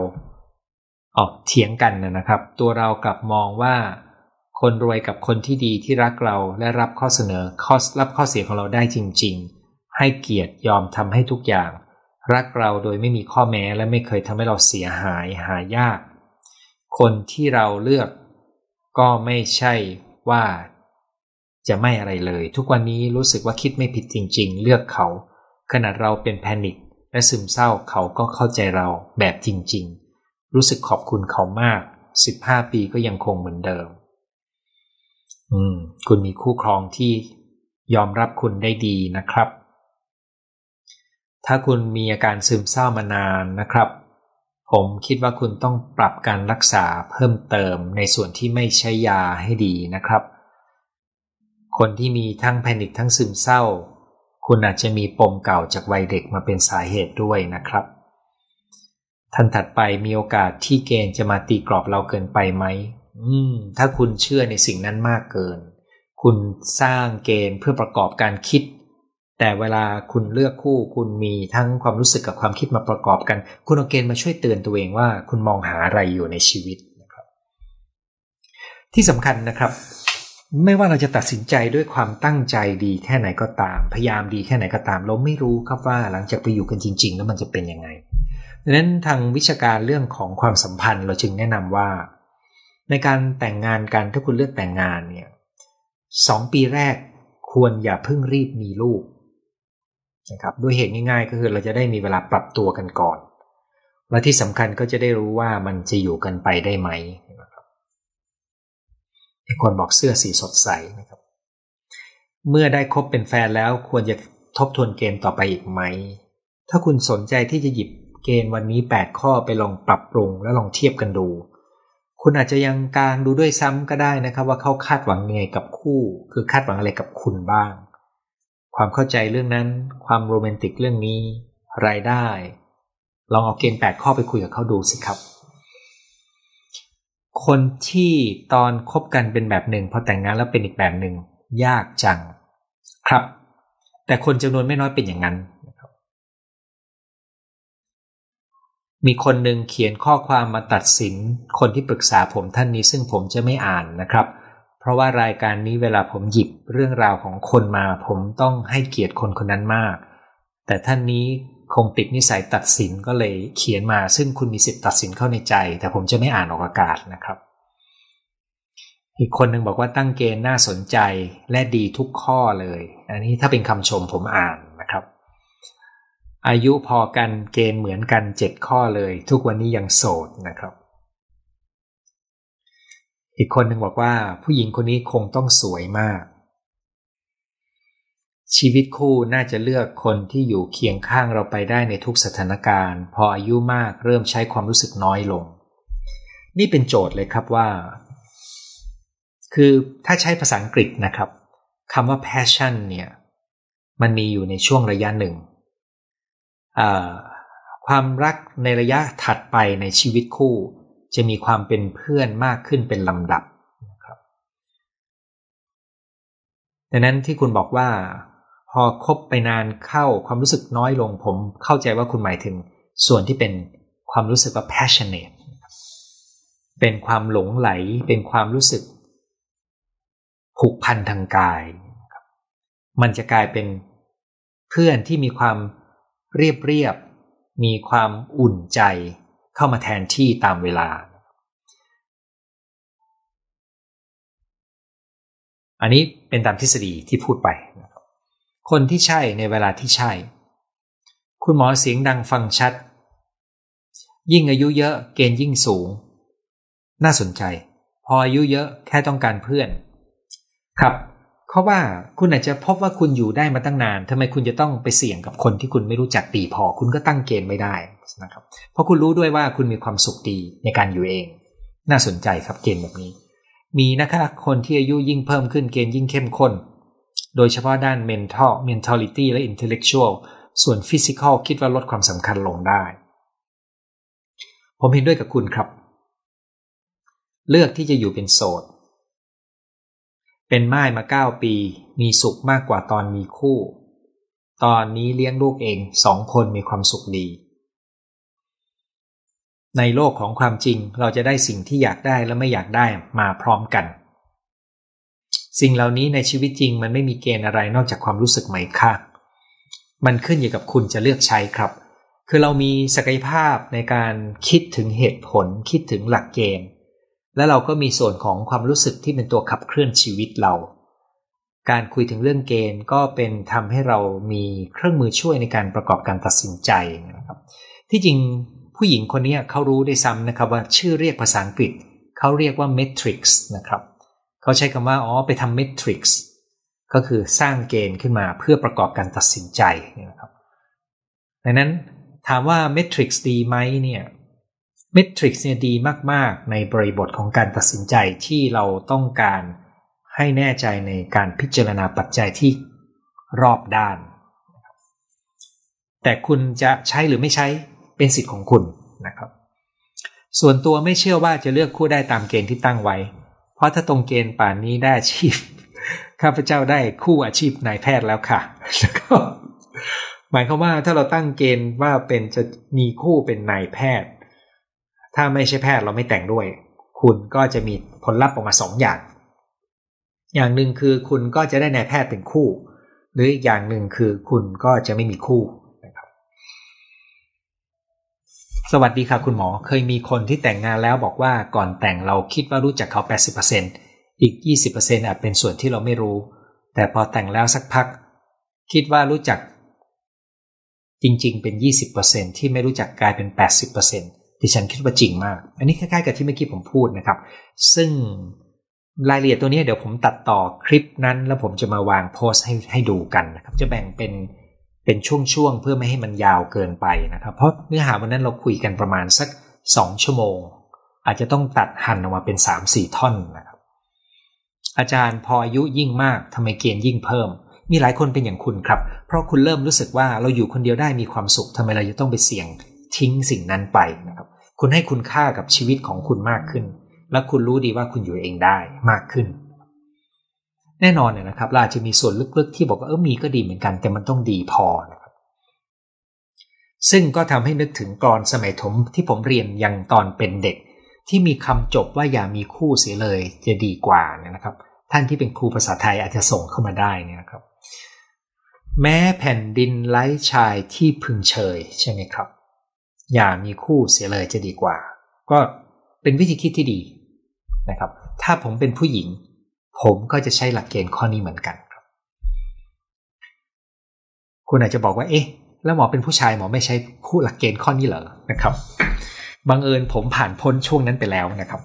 Speaker 1: ออกเถียงกันนะครับ ตัวเรากลับมองว่า คนรวยกับคนที่ดีที่รักเราและรับข้อเสนอข้อรับข้อเสียของเราได้จริง ๆ ให้เกียรติยอมทำให้ทุกอย่าง รักเราโดยไม่มีข้อแม้และไม่เคยทำให้เราเสียหายหายาก คนที่เราเลือก ก็ไม่ใช่ว่า จะไม่อะไรเลย ทุกวันนี้รู้สึกว่าคิดไม่ผิดจริง ๆ เลือกเขา ขนาดเราเป็นแพนิคและซึมเศร้าเขาก็เข้าใจเราแบบจริง ๆ รู้สึกขอบคุณเขามาก 15 ปีก็ยังคงเหมือนเดิม อืม คุณมีคู่ครองที่ยอมรับคุณได้ดีนะครับ ถ้าคุณมีอาการซึมเศร้ามานานนะครับ ผมคิดว่าคุณต้องปรับการรักษาเพิ่มเติมในส่วนที่ไม่ใช้ยาให้ดีนะครับ คนที่มีทั้งแพนิคทั้งซึมเศร้า คุณอาจจะมีปมเก่าจากวัยเด็กมาเป็นสาเหตุด้วยนะครับท่านถัดไปมีโอกาสที่เกณฑ์จะมาตีกรอบเราเกินไปไหม อืม ถ้าคุณเชื่อในสิ่งนั้นมากเกิน คุณสร้างเกณฑ์เพื่อประกอบการคิด แต่เวลาคุณเลือกคู่ คุณมีทั้งความรู้สึกกับความคิดมาประกอบกัน คุณเอาเกณฑ์มาช่วยเตือนตัวเองว่า คุณมองหาอะไรอยู่ในชีวิตนะครับ ที่สำคัญนะครับ ไม่ว่าเราจะตัดสินใจด้วยความตั้งใจดีแค่ไหนก็ตาม พยายามดีแค่ไหนก็ตาม เราไม่รู้ครับว่าหลังจากไปอยู่กันจริง ๆ แล้วมันจะเป็นยังไงดังนั้นทางวิชาการเรื่องของความสัมพันธ์ เราจึงแนะนำว่า ในการแต่งงานกันถ้าคุณเลือกแต่งงานเนี่ยสองปีแรกควรอย่าเพิ่งรีบมีลูกนะครับด้วยเหตุง่ายๆ ก็คือเราจะได้มีเวลาปรับตัวกันก่อน และที่สำคัญก็จะได้รู้ว่ามันจะอยู่กันไปได้ไหมมีคนบอกเสื้อสีสดใสนะครับ เมื่อได้คบเป็นแฟนแล้วควรจะทบทวนเกณฑ์ต่อไปอีกไหม ถ้าคุณสนใจที่จะหยิบเกณฑ์วันนี้ 8 ข้อไปลองปรับปรุงและลองเทียบกันดู คุณอาจจะยังกลางดูด้วยซ้ำก็ได้นะครับ ว่าเขาคาดหวังยังไงกับคู่ คือคาดหวังอะไรกับคุณบ้าง ความเข้าใจเรื่องนั้น ความโรแมนติกเรื่องนี้ รายได้ ลองเอาเกณฑ์8ข้อไปคุยกับเขาดูสิครับ คนที่ตอนคบกันเป็นแบบหนึ่งพอแต่งงานแล้วเป็นอีกแบบหนึ่งยากจัง ครับ แต่คนจำนวนไม่น้อยเป็นอย่างนั้น มีคนหนึ่งเขียนข้อความมาตัดสิน คนที่ปรึกษาผมท่านนี้ซึ่งผมจะไม่อ่านนะครับ เพราะว่ารายการนี้เวลาผมหยิบเรื่องราวของคนมา ผมต้องให้เกียรติคนคนนั้นมาก แต่ท่านนี้คงติดนิสัยตัดสินก็เลยเขียนมา ซึ่งคุณมีสิทธิ์ตัดสินเข้าในใจ แต่ผมจะไม่อ่านออกอากาศนะครับ อีกคนหนึ่งบอกว่าตั้งเกณฑ์น่าสนใจและดีทุกข้อเลย อันนี้ถ้าเป็นคำชมผมอ่าน อายุพอกันเกณฑ์เหมือนกันเจ็ดข้อเลย ทุกวันนี้ยังโสดนะครับ อีกคนหนึ่งบอกว่า ผู้หญิงคนนี้คงต้องสวยมาก ชีวิตคู่น่าจะเลือกคนที่อยู่เคียงข้างเราไปได้ในทุกสถานการณ์ พออายุมากเริ่มใช้ความรู้สึกน้อยลง นี่เป็นโจทย์เลยครับว่า คือถ้าใช้ภาษาอังกฤษนะครับคำว่า passion เนี่ย มันมีอยู่ในช่วงระยะหนึ่ง ความรักในระยะถัดไปในชีวิตคู่ จะมีความเป็นเพื่อนมากขึ้นเป็นลำดับนะครับดังนั้นที่คุณบอกว่า พอคบไปนานเข้าความรู้สึกน้อยลงผมเข้าใจว่าคุณหมายถึงส่วนที่เป็นความรู้สึกว่า passionate เป็นความหลงไหลเป็นความรู้สึก ผูกพันทางกาย มันจะกลายเป็นเพื่อนที่มีความ เรียบเรียบมีความอุ่นใจเข้ามาแทนที่ตามเวลา อันนี้เป็นตามทฤษฎีที่พูดไป คนที่ใช่ในเวลาที่ใช่ คุณหมอเสียงดังฟังชัด ยิ่งอายุเยอะเกณฑ์ยิ่งสูง น่าสนใจ พออายุเยอะแค่ต้องการเพื่อน ครับ เพราะว่าคุณอาจจะพบว่าคุณอยู่ได้มาตั้งนานทำไมคุณจะต้องไปเสี่ยงกับคนที่คุณไม่รู้จักดีพอ คุณก็ตั้งเกณฑ์ไม่ได้นะครับ เพราะคุณรู้ด้วยว่าคุณมีความสุขดีในการอยู่เอง น่าสนใจครับเกณฑ์แบบนี้ มีนะคะคนที่อายุยิ่งเพิ่มขึ้นเกณฑ์ยิ่งเข้มข้น โดยเฉพาะด้าน mental mentality และ intellectual ส่วน physical คิดว่าลดความสำคัญลงได้ ผมเห็นด้วยกับคุณครับ เลือกที่จะอยู่เป็นโสด เป็นม่ายมาเก้าปี มีสุขมากกว่าตอนมีคู่ ตอนนี้เลี้ยงลูกเองสองคนมีความสุขดี ในโลกของความจริงเราจะได้สิ่งที่อยากได้และไม่อยากได้มาพร้อมกัน สิ่งเหล่านี้ในชีวิตจริงมันไม่มีเกณฑ์อะไรนอกจากความรู้สึกไหมค่ะ มันขึ้นอยู่กับคุณจะเลือกใช้ครับ คือเรามีศักยภาพในการคิดถึงเหตุผลคิดถึงหลักเกณฑ์ แล้วเราก็มีส่วนของความรู้สึกที่เป็นตัวขับเคลื่อนชีวิตเรา การคุยถึงเรื่องเกณฑ์ก็เป็นทำให้เรามีเครื่องมือช่วยในการประกอบการตัดสินใจนะครับ ที่จริงผู้หญิงคนนี้เขารู้ได้ซ้ำนะครับว่าชื่อเรียกภาษาอังกฤษเขาเรียกว่า matrix นะครับเขาใช้คำว่าอ๋อไปทำ matrix ก็คือสร้างเกณฑ์ขึ้นมาเพื่อประกอบการตัดสินใจนะครับดังนั้นถามว่า matrix ดีไหมเนี่ย มทริกซ์เนี่ยดีมาก ๆ ในบริบทของการตัดสินใจที่เราต้องการให้แน่ใจในการพิจารณาปัจจัยที่รอบด้าน แต่คุณจะใช้หรือไม่ใช้เป็นสิทธิ์ของคุณนะครับ ส่วนตัวไม่เชื่อว่าจะเลือกคู่ได้ตามเกณฑ์ที่ตั้งไว้ เพราะถ้าตรงเกณฑ์ป่านนี้ได้อาชีพ ข้าพเจ้าได้คู่อาชีพนายแพทย์แล้วค่ะแล้วก็หมายความว่าถ้าเราตั้งเกณฑ์ว่าเป็นจะมีคู่เป็นนายแพทย์ ถ้าไม่ใช่แพทย์เราไม่แต่งด้วย คุณก็จะมีผลลัพธ์ออกมาสองอย่าง อย่างหนึ่งคือคุณก็จะได้นายแพทย์เป็นคู่ หรืออีกอย่างหนึ่งคือคุณก็จะไม่มีคู่นะครับ สวัสดีค่ะคุณหมอ เคยมีคนที่แต่งงานแล้วบอกว่าก่อนแต่งเราคิดว่ารู้จักเขา 80%อีก 20%อาจเป็นส่วนที่เราไม่รู้ แต่พอแต่งแล้วสักพัก คิดว่ารู้จักจริงๆ เป็น 20%ที่ไม่รู้จักกลายเป็น 80% ดิฉันคิดว่าจริงมาก อันนี้คล้ายๆกับที่เมื่อกี้ผมพูดนะครับ ซึ่งรายละเอียดตัวนี้เดี๋ยวผมตัดต่อคลิปนั้น แล้วผมจะมาวางโพสให้ให้ดูกันนะครับ จะแบ่งเป็นเป็นช่วงๆเพื่อไม่ให้มันยาวเกินไปนะครับ เพราะเนื้อหาวันนั้นเราคุยกันประมาณสักสองชั่วโมง อาจจะต้องตัดหั่นออกมาเป็นสามสี่ท่อนนะครับ อาจารย์พออายุยิ่งมากทำไมเกณฑ์ยิ่งเพิ่ม มีหลายคนเป็นอย่างคุณครับ เพราะคุณเริ่มรู้สึกว่าเราอยู่คนเดียวได้มีความสุขทำไมเราจะต้องไปเสี่ยง ทิ้งสิ่งนั้นไปนะครับ คุณให้คุณค่ากับชีวิตของคุณมากขึ้น และคุณรู้ดีว่าคุณอยู่เองได้มากขึ้น แน่นอนเนี่ยนะครับเราอาจจะมีส่วนลึกๆ ที่บอกว่าเออมีก็ดีเหมือนกัน แต่มันต้องดีพอนะครับ ซึ่งก็ทำให้นึกถึงกรอนสมัยถมที่ผมเรียนยังตอนเป็นเด็ก ที่มีคำจบว่าอย่ามีคู่เสียเลยจะดีกว่านะครับ ท่านที่เป็นครูภาษาไทยอาจจะส่งเข้ามาได้นะครับแม้แผ่นดินไร้ชายที่พึงเชยใช่ไหมครับ อย่ามีคู่เสียเลยจะดีกว่า ก็เป็นวิธีคิดที่ดีนะครับ ถ้าผมเป็นผู้หญิง ผมก็จะใช้หลักเกณฑ์ข้อนี้เหมือนกันครับ คุณอาจจะบอกว่า เอ๊ะ แล้วหมอเป็นผู้ชายหมอไม่ใช้คู่หลักเกณฑ์ข้อนี้เหรอนะครับบังเอิญผมผ่านพ้นช่วงนั้นไปแล้วนะครับ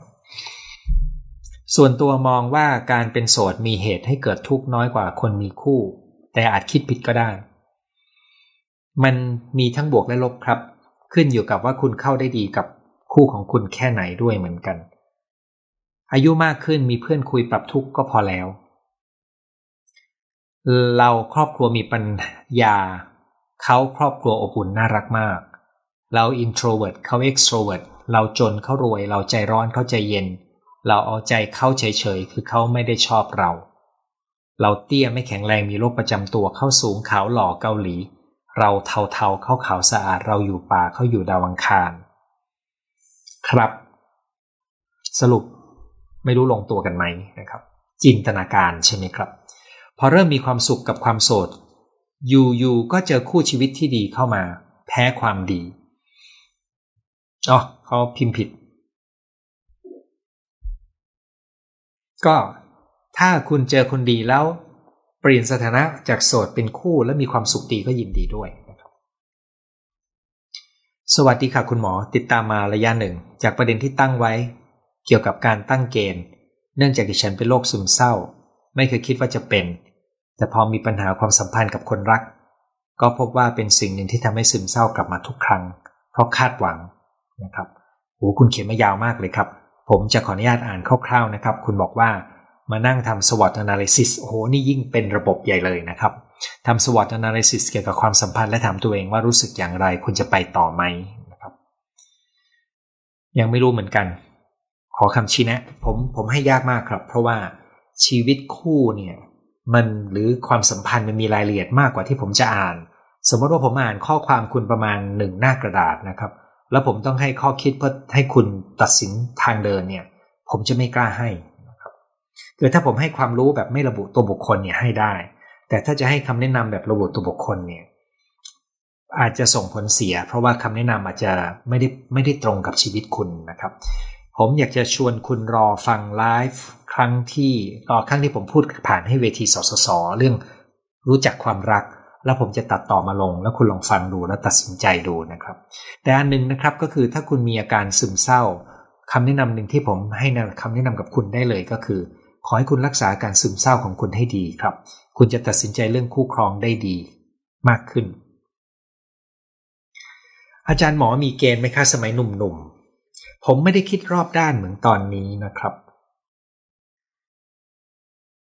Speaker 1: ส่วนตัวมองว่าการเป็นโสดมีเหตุให้เกิดทุกข์น้อยกว่าคนมีคู่ แต่อาจคิดผิดก็ได้ มันมีทั้งบวกและลบครับ ขึ้นอยู่กับว่าคุณเข้าได้ดีกับคู่ของคุณแค่ไหนด้วยเหมือนกัน อายุมากขึ้นมีเพื่อนคุยปรับทุกข์ก็พอแล้ว เราครอบครัวมีปัญญา เขาครอบครัวอบอุ่นน่ารักมาก เรา introvert เขา extrovert เราจนเขารวย เราใจร้อนเขาใจเย็น เราเอาใจเขาเฉยๆ คือเขาไม่ได้ชอบเรา เราเตี้ยไม่แข็งแรงมีโรคประจำตัวเข้าสูงขาวหล่อเกาหลี เราเทาเทาเขาขาวสะอาดเราอยู่ป่าเขาอยู่ดาวังคาร ครับ สรุปไม่รู้ลงตัวกันไหมนะครับ จินตนาการใช่ไหมครับ พอเริ่มมีความสุขกับความโสดอยู่ๆก็เจอคู่ชีวิตที่ดีเข้ามา แพ้ความดีอ๋อเขาพิมพ์ผิด ก็ถ้าคุณเจอคนดีแล้ว เปลี่ยนสถานะจากโสดเป็นคู่และมีความสุขดีก็ยินดีด้วยนะครับสวัสดีค่ะคุณหมอติดตามมาระยะหนึ่ง จากประเด็นที่ตั้งไว้ เกี่ยวกับการตั้งเกณฑ์ เนื่องจากดิฉันเป็นโรคซึมเศร้า ไม่เคยคิดว่าจะเป็น แต่พอมีปัญหาความสัมพันธ์กับคนรัก ก็พบว่าเป็นสิ่งหนึ่งที่ทำให้ซึมเศร้ากลับมาทุกครั้ง เพราะคาดหวังนะครับโอ้คุณเขียนมายาวมากเลยครับ ผมจะขออนุญาตอ่านคร่าวๆนะครับ คุณบอกว่า มานั่งทำ SWOT analysis โอ้โห นี่ยิ่งเป็นระบบใหญ่เลยนะครับทำ SWOT analysis เกี่ยวกับความสัมพันธ์และถามตัวเองว่ารู้สึกอย่างไร คุณจะไปต่อไหมนะครับ ยังไม่รู้เหมือนกัน ขอคำชี้แนะ ผมผมให้ยากมากครับ เพราะว่าชีวิตคู่เนี่ยมันหรือความสัมพันธ์มันมีรายละเอียดมากกว่าที่ผมจะอ่าน สมมติว่าผมอ่านข้อความคุณประมาณหนึ่งหน้ากระดาษนะครับ แล้วผมต้องให้ข้อคิดเพื่อให้คุณตัดสินทางเดินเนี่ย ผมจะไม่กล้าให้ คือถ้าผมให้ความรู้แบบไม่ระบุตัวบุคคลเนี่ยให้ได้ แต่ถ้าจะให้คำแนะนำแบบระบุตัวบุคคลเนี่ยอาจจะส่งผลเสีย เพราะว่าคำแนะนำอาจจะไม่ได้ไม่ได้ตรงกับชีวิตคุณนะครับ ผมอยากจะชวนคุณรอฟังไลฟ์ครั้งที่รอครั้งที่ผมพูดผ่านให้เวทีสสสเรื่องรู้จักความรัก แล้วผมจะตัดต่อมาลง แล้วคุณลองฟังดูแล้วตัดสินใจดูนะครับ แต่อันหนึ่งนะครับก็คือถ้าคุณมีอาการซึมเศร้าคำแนะนำหนึ่งที่ผมให้คำแนะนำกับคุณได้เลยก็คือ ขอให้คุณรักษาการซึมเศร้าของคุณให้ดีครับ คุณจะตัดสินใจเรื่องคู่ครองได้ดีมากขึ้น อาจารย์หมอมีเกณฑ์ไหมคะสมัยหนุ่มๆ ผมไม่ได้คิดรอบด้านเหมือนตอนนี้นะครับ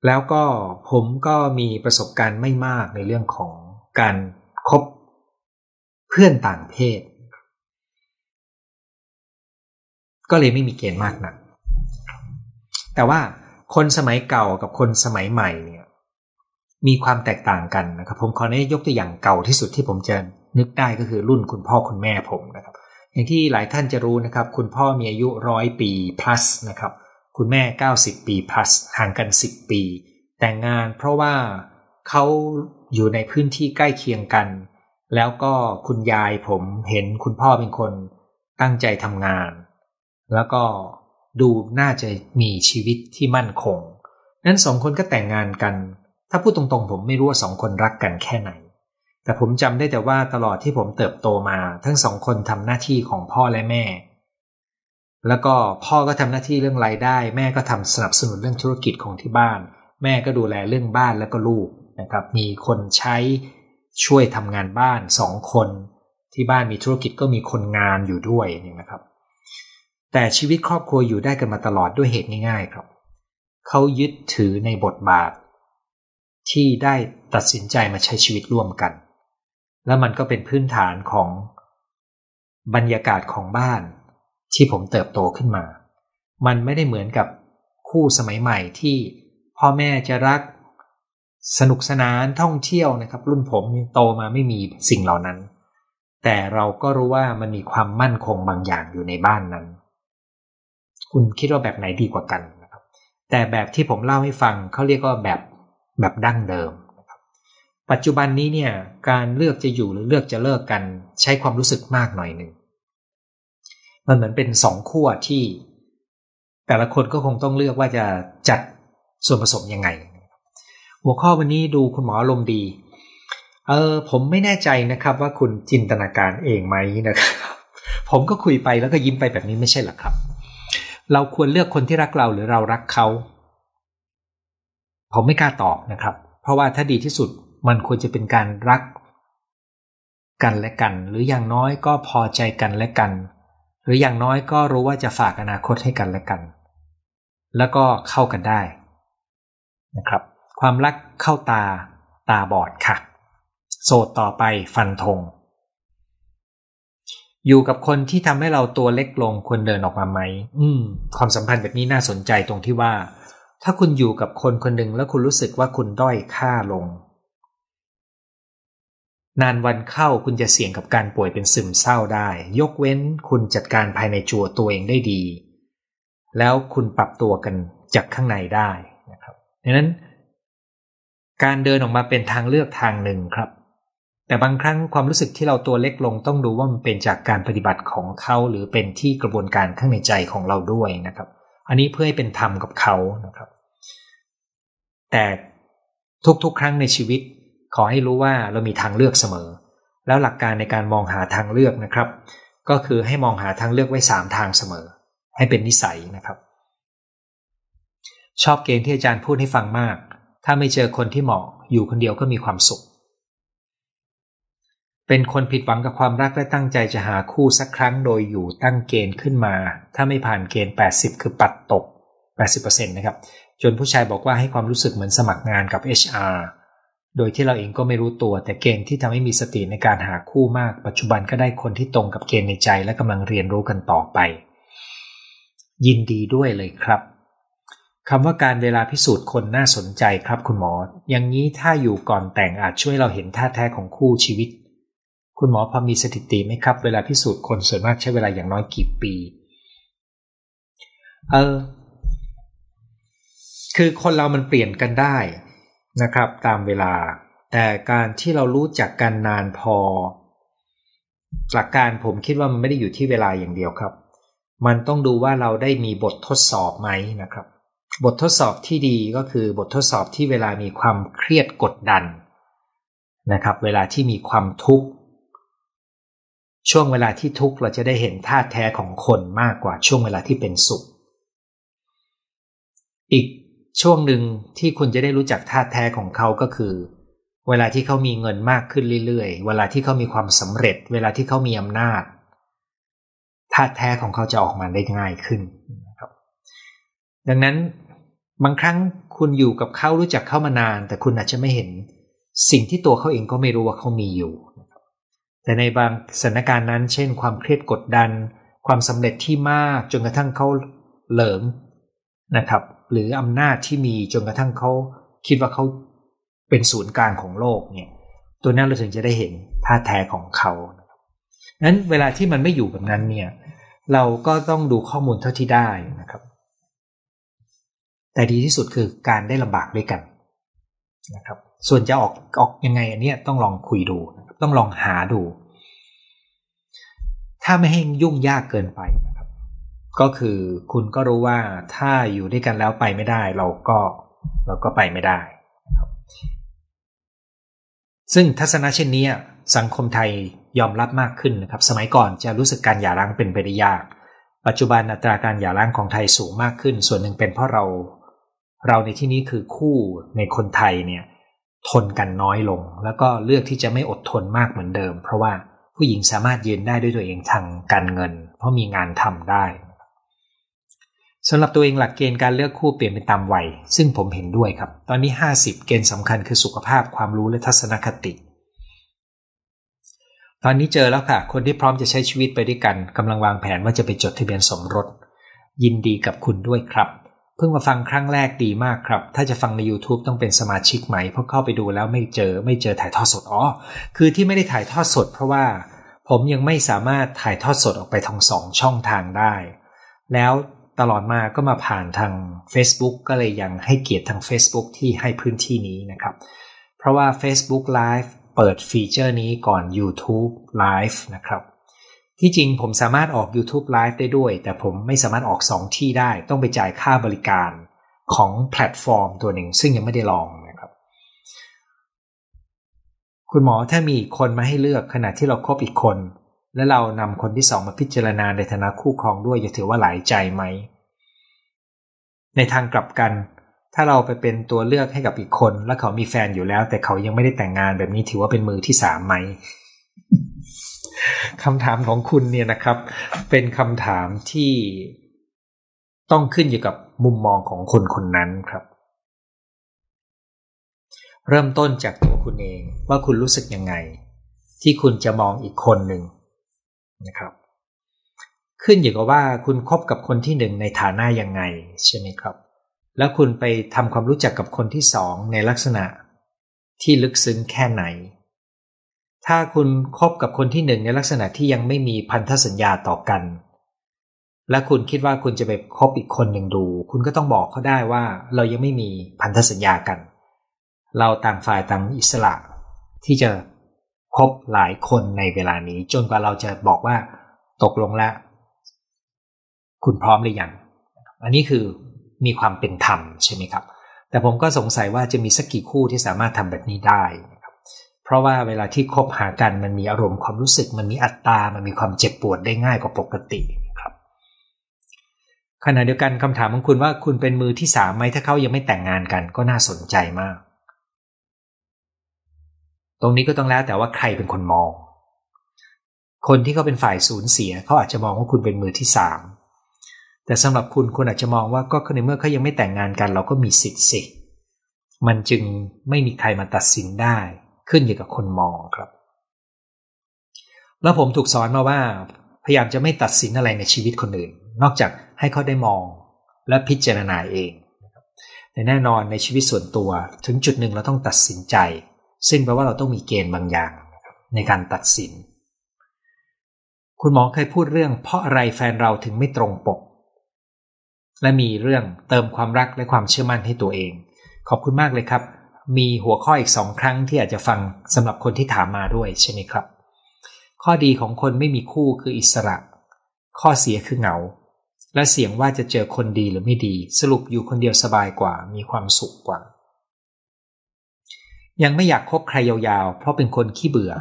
Speaker 1: แล้วก็ผมก็มีประสบการณ์ไม่มากในเรื่องของการครบเพื่อนต่างเพศ ก็เลยไม่มีเกณฑ์มากนักแต่ว่า คนสมัยเก่ากับคนสมัยใหม่เนี่ยมีความแตกต่างกันนะครับ ผมขออนุญาตยกตัวอย่างเก่าที่สุดที่ผมจะนึกได้ก็คือรุ่นคุณพ่อคุณแม่ผมนะครับ อย่างที่หลายท่านจะรู้นะครับ คุณพ่อมีอายุร้อยปี plus นะครับ คุณแม่ 90 ปี plus ห่างกัน 10 ปี แต่งงานเพราะว่าเขาอยู่ในพื้นที่ใกล้เคียงกัน แล้วก็คุณยายผมเห็นคุณพ่อเป็นคนตั้งใจทำงาน แล้วก็ ดูน่าจะมีชีวิตที่มั่นคง นั้นสองคนก็แต่งงานกัน ถ้าพูดตรงๆ ผมไม่รู้ว่าสองคนรักกันแค่ไหน แต่ผมจำได้แต่ว่าตลอดที่ผมเติบโตมา ทั้งสองคนทำหน้าที่ของพ่อและแม่ แล้วก็พ่อก็ทำหน้าที่เรื่องรายได้ แม่ก็ทำสนับสนุนเรื่องธุรกิจของที่บ้าน แม่ก็ดูแลเรื่องบ้านแล้วก็ลูกนะครับ มีคนใช้ช่วยทำงานบ้านสองคน ที่บ้านมีธุรกิจก็มีคนงานอยู่ด้วยนี่นะครับ แต่ชีวิตครอบครัวอยู่ได้กันมาตลอดด้วยเหตุง่ายๆ ครับ เขายึดถือในบทบาท ที่ได้ตัดสินใจมาใช้ชีวิตร่วมกัน แล้วมันก็เป็นพื้นฐานของบรรยากาศของบ้านที่ผมเติบโตขึ้นมา มันไม่ได้เหมือนกับคู่สมัยใหม่ที่พ่อแม่จะรักสนุกสนานท่องเที่ยวนะครับ รุ่นผมโตมาไม่มีสิ่งเหล่านั้น แต่เราก็รู้ว่ามันมีความมั่นคงบางอย่างอยู่ในบ้านนั้น คุณคิดว่าแบบไหนดีกว่ากันนะครับ แต่แบบที่ผมเล่าให้ฟังเขาเรียกว่าแบบแบบดั้งเดิมนะครับ ปัจจุบันนี้เนี่ยการเลือกจะอยู่หรือเลือกจะเลิกกันใช้ความรู้สึกมากหน่อยหนึ่งมันเหมือนเป็นสองขั้วที่ แต่ละคนก็คงต้องเลือกว่าจะจัดส่วนผสมยังไง หัวข้อวันนี้ดูคุณหมอลมดี เออผมไม่แน่ใจนะครับว่าคุณจินตนาการเองไหมนะครับ ผมก็คุยไปแล้วก็ยิ้มไปแบบนี้ไม่ใช่หรอครับ เราควรเลือกคนที่รักเราหรือเรารักเขา ผมไม่กล้าตอบนะครับ เพราะว่าถ้าดีที่สุดมันควรจะเป็นการรักกันและกัน หรืออย่างน้อยก็พอใจกันและกัน หรืออย่างน้อยก็รู้ว่าจะฝากอนาคตให้กันและกัน แล้วก็เข้ากันได้นะครับ ความรักเข้าตาตาบอดค่ะ โสดต่อไปฟันธง อยู่กับคนที่ทำให้เราตัวเล็กลงควรเดินออกมาไหมอืม ความสัมพันธ์แบบนี้น่าสนใจตรงที่ว่า ถ้าคุณอยู่กับคนคนหนึ่งแล้วคุณรู้สึกว่าคุณด้อยค่าลง นานวันเข้าคุณจะเสี่ยงกับการป่วยเป็นซึมเศร้าได้ ยกเว้นคุณจัดการภายในจัวตัวเองได้ดี แล้วคุณปรับตัวกันจากข้างในได้นะครับดังนั้น การเดินออกมาเป็นทางเลือกทางหนึ่งครับ แต่บางครั้งความรู้สึกที่เราตัวเล็กลงต้องดูว่ามันเป็นจากการปฏิบัติของเขาหรือเป็นที่กระบวนการข้างในใจของเราด้วยนะครับ อันนี้เพื่อให้เป็นธรรมกับเขานะครับ แต่ทุกๆ ครั้งในชีวิต ขอให้รู้ว่าเรามีทางเลือกเสมอ แล้วหลักการในการมองหาทางเลือกนะครับ ก็คือให้มองหาทางเลือกไว้สามทางเสมอ ให้เป็นนิสัยนะครับ ชอบเกณฑ์ที่อาจารย์พูดให้ฟังมาก ถ้าไม่เจอคนที่เหมาะอยู่คนเดียวก็มีความสุข เป็นคนผิดหวังกับความรักและตั้งใจจะหาคู่สักครั้งโดยอยู่ตั้งเกณฑ์ขึ้นมา ถ้าไม่ผ่านเกณฑ์ 80 คือปัดตก 80%นะครับ จนผู้ชายบอกว่าให้ความรู้สึกเหมือนสมัครงานกับ HR โดยที่เราเองก็ไม่รู้ตัว แต่เกณฑ์ที่ทำให้มีสติในการหาคู่มาก ปัจจุบันก็ได้คนที่ตรงกับเกณฑ์ในใจและกำลังเรียนรู้กันต่อไป ยินดีด้วยเลยครับคำว่าการเวลาพิสูจน์คนน่าสนใจครับคุณหมอ อย่างนี้ถ้าอยู่ก่อนแต่งอาจช่วยเราเห็นท่าแท้ของคู่ชีวิต คุณหมอพอมีสถิติไหมครับ เวลาพิสูจน์คนส่วนมากใช้เวลาอย่างน้อยกี่ปี เออ คือคนเรามันเปลี่ยนกันได้นะครับ ตามเวลา แต่การที่เรารู้จักกันนานพอ หลักการผมคิดว่ามันไม่ได้อยู่ที่เวลาอย่างเดียวครับ มันต้องดูว่าเราได้มีบททดสอบไหมนะครับ บททดสอบที่ดีก็คือบททดสอบที่เวลามีความเครียดกดดันนะครับ เวลาที่มีความทุกข์ ช่วงเวลาที่ทุกข์เราจะได้เห็นท่าแท้ของคนมากกว่าช่วงเวลาที่เป็นสุข อีกช่วงหนึ่งที่คุณจะได้รู้จักท่าแท้ของเขาก็คือ เวลาที่เขามีเงินมากขึ้นเรื่อยๆ เวลาที่เขามีความสำเร็จ เวลาที่เขามีอำนาจท่าแท้ของเขาจะออกมาได้ง่ายขึ้นนะครับ ดังนั้นบางครั้งคุณอยู่กับเขารู้จักเขามานาน แต่คุณอาจจะไม่เห็นสิ่งที่ตัวเขาเองก็ไม่รู้ว่าเขามีอยู่ แต่ในบางสถานการณ์นั้น เช่น ความเครียดกดดัน ความสำเร็จที่มากจนกระทั่งเขาเหลิมนะครับ หรืออำนาจที่มีจนกระทั่งเขาคิดว่าเขาเป็นศูนย์กลางของโลกเนี่ย ตัวนั้นเราถึงจะได้เห็นท่าแท้ของเขานั้นเวลาที่มันไม่อยู่แบบนั้นเนี่ย เราก็ต้องดูข้อมูลเท่าที่ได้นะครับ แต่ดีที่สุดคือการได้ลำบากด้วยกันนะครับ ส่วนจะออกออกยังไงอันนี้ต้องลองคุยดู ต้องลองหาดู ถ้าไม่ให้ยุ่งยากเกินไปนะครับ ก็คือคุณก็รู้ว่าถ้าอยู่ด้วยกันแล้วไปไม่ได้ เราก็เราก็ไปไม่ได้นะครับซึ่งทัศนะเช่นนี้สังคมไทยยอมรับมากขึ้นนะครับ สมัยก่อนจะรู้สึกการหย่าร้างเป็นไปได้ยาก ปัจจุบันอัตราการหย่าร้างของไทยสูงมากขึ้น ส่วนหนึ่งเป็นเพราะเรา เราในที่นี้คือคู่ในคนไทยเนี่ย ทนกันน้อยลง แล้วก็เลือกที่จะไม่อดทนมากเหมือนเดิม เพราะว่าผู้หญิงสามารถยืนได้ด้วยตัวเองทางการเงิน เพราะมีงานทำได้สำหรับตัวเองหลักเกณฑ์การเลือกคู่เปลี่ยนไปตามวัย ซึ่งผมเห็นด้วยครับ ตอนนี้ 50 เกณฑ์สำคัญคือสุขภาพความรู้และทัศนคติ ตอนนี้เจอแล้วค่ะ คนที่พร้อมจะใช้ชีวิตไปด้วยกันกำลังวางแผนว่าจะไปจดทะเบียนสมรส ยินดีกับคุณด้วยครับ เพิ่งมาฟังครั้งแรกดีมากครับ ถ้าจะฟังใน YouTube ต้องเป็นสมาชิกใหม เพราะเข้าไปดูแล้วไม่เจอ ไม่เจอถ่ายทอดสด อ๋อ คือที่ไม่ได้ถ่ายทอดสด เพราะว่าผมยังไม่สามารถถ่ายทอดสดออกไปทางสองช่องทางได้ แล้วตลอดมาก็มาผ่านทาง Facebook ก็เลยยังให้เกียรติทาง Facebook ที่ให้พื้นที่นี้นะครับ เพราะว่า Facebook Live เปิดฟีเจอร์นี้ก่อน YouTube Live นะครับ ที่จริงผมสามารถออก YouTube Live ได้ด้วย แต่ผมไม่สามารถออก 2 ที่ได้ ต้องไปจ่ายค่าบริการของแพลตฟอร์มตัวหนึ่ง ซึ่งยังไม่ได้ลองนะครับ คุณหมอถ้ามีคนมาให้เลือกขณะที่เราคบอีกคน และเรานำคนที่สองมาพิจารณาในฐานะคู่ครองด้วยจะถือว่าหลายใจไหม ในทางกลับกัน ถ้าเราไปเป็นตัวเลือกให้กับอีกคน และเขามีแฟนอยู่แล้ว แต่เขายังไม่ได้แต่งงานแบบนี้ถือว่าเป็นมือที่สามไหม คำถามของคุณเนี่ยนะครับ เป็นคำถามที่ต้องขึ้นอยู่กับมุมมองของคนคนนั้นครับ เริ่มต้นจากตัวคุณเองว่าคุณรู้สึกยังไง ที่คุณจะมองอีกคนหนึ่งนะครับ ขึ้นอยู่กับว่าคุณคบกับคนที่หนึ่งในฐานะยังไงใช่ไหมครับ แล้วคุณไปทำความรู้จักกับคนที่สองในลักษณะที่ลึกซึ้งแค่ไหน ถ้าคุณคบกับคนที่หนึ่งในลักษณะที่ยังไม่มีพันธสัญญาต่อกัน และคุณคิดว่าคุณจะไปคบอีกคนหนึ่งดู คุณก็ต้องบอกเขาได้ว่าเรายังไม่มีพันธสัญญากัน เราต่างฝ่ายต่างอิสระที่จะคบหลายคนในเวลานี้ จนกว่าเราจะบอกว่าตกลงแล้วคุณพร้อมหรือยัง อันนี้คือมีความเป็นธรรมใช่ไหมครับ แต่ผมก็สงสัยว่าจะมีสักกี่คู่ที่สามารถทำแบบนี้ได้ เพราะว่าเวลาที่คบหากันมันมีอารมณ์ความรู้สึก มันมีอัตตา มันมีความเจ็บปวดได้ง่ายกว่าปกติครับ ขณะเดียวกันคำถามของคุณว่าคุณเป็นมือที่สามไหมถ้าเขายังไม่แต่งงานกันก็น่าสนใจมาก ตรงนี้ก็ต้องแล้วแต่ว่าใครเป็นคนมอง คนที่เขาเป็นฝ่ายสูญเสียเขาอาจจะมองว่าคุณเป็นมือที่สามแต่สำหรับคุณคุณอาจจะมองว่าก็ในเมื่อเขายังไม่แต่งงานกัน เราก็มีสิทธิ์สิมันจึงไม่มีใครมาตัดสินได้ ขึ้นอยู่กับคนมองครับ แล้วผมถูกสอนมาว่า พยายามจะไม่ตัดสินอะไรในชีวิตคนอื่น นอกจากให้เขาได้มองและพิจารณาเองแต่แน่นอนในชีวิตส่วนตัวถึงจุดหนึ่งเราต้องตัดสินใจ ซึ่งแปลว่าเราต้องมีเกณฑ์บางอย่าง ในการตัดสิน คุณหมอเคยพูดเรื่อง เพราะอะไรแฟนเราถึงไม่ตรงปก และมีเรื่องเติมความรักและความเชื่อมั่นให้ตัวเอง ขอบคุณมากเลยครับ มีหัวข้ออีกสองครั้งที่อาจจะฟังสำหรับคนที่ถามมาด้วยใช่ไหมครับ ข้อดีของคนไม่มีคู่คืออิสระ ข้อเสียคือเหงา และเสี่ยงว่าจะเจอคนดีหรือไม่ดี สรุปอยู่คนเดียวสบายกว่า มีความสุขกว่า ยังไม่อยากคบใครยาวๆ เพราะเป็นคนขี้เบื่อ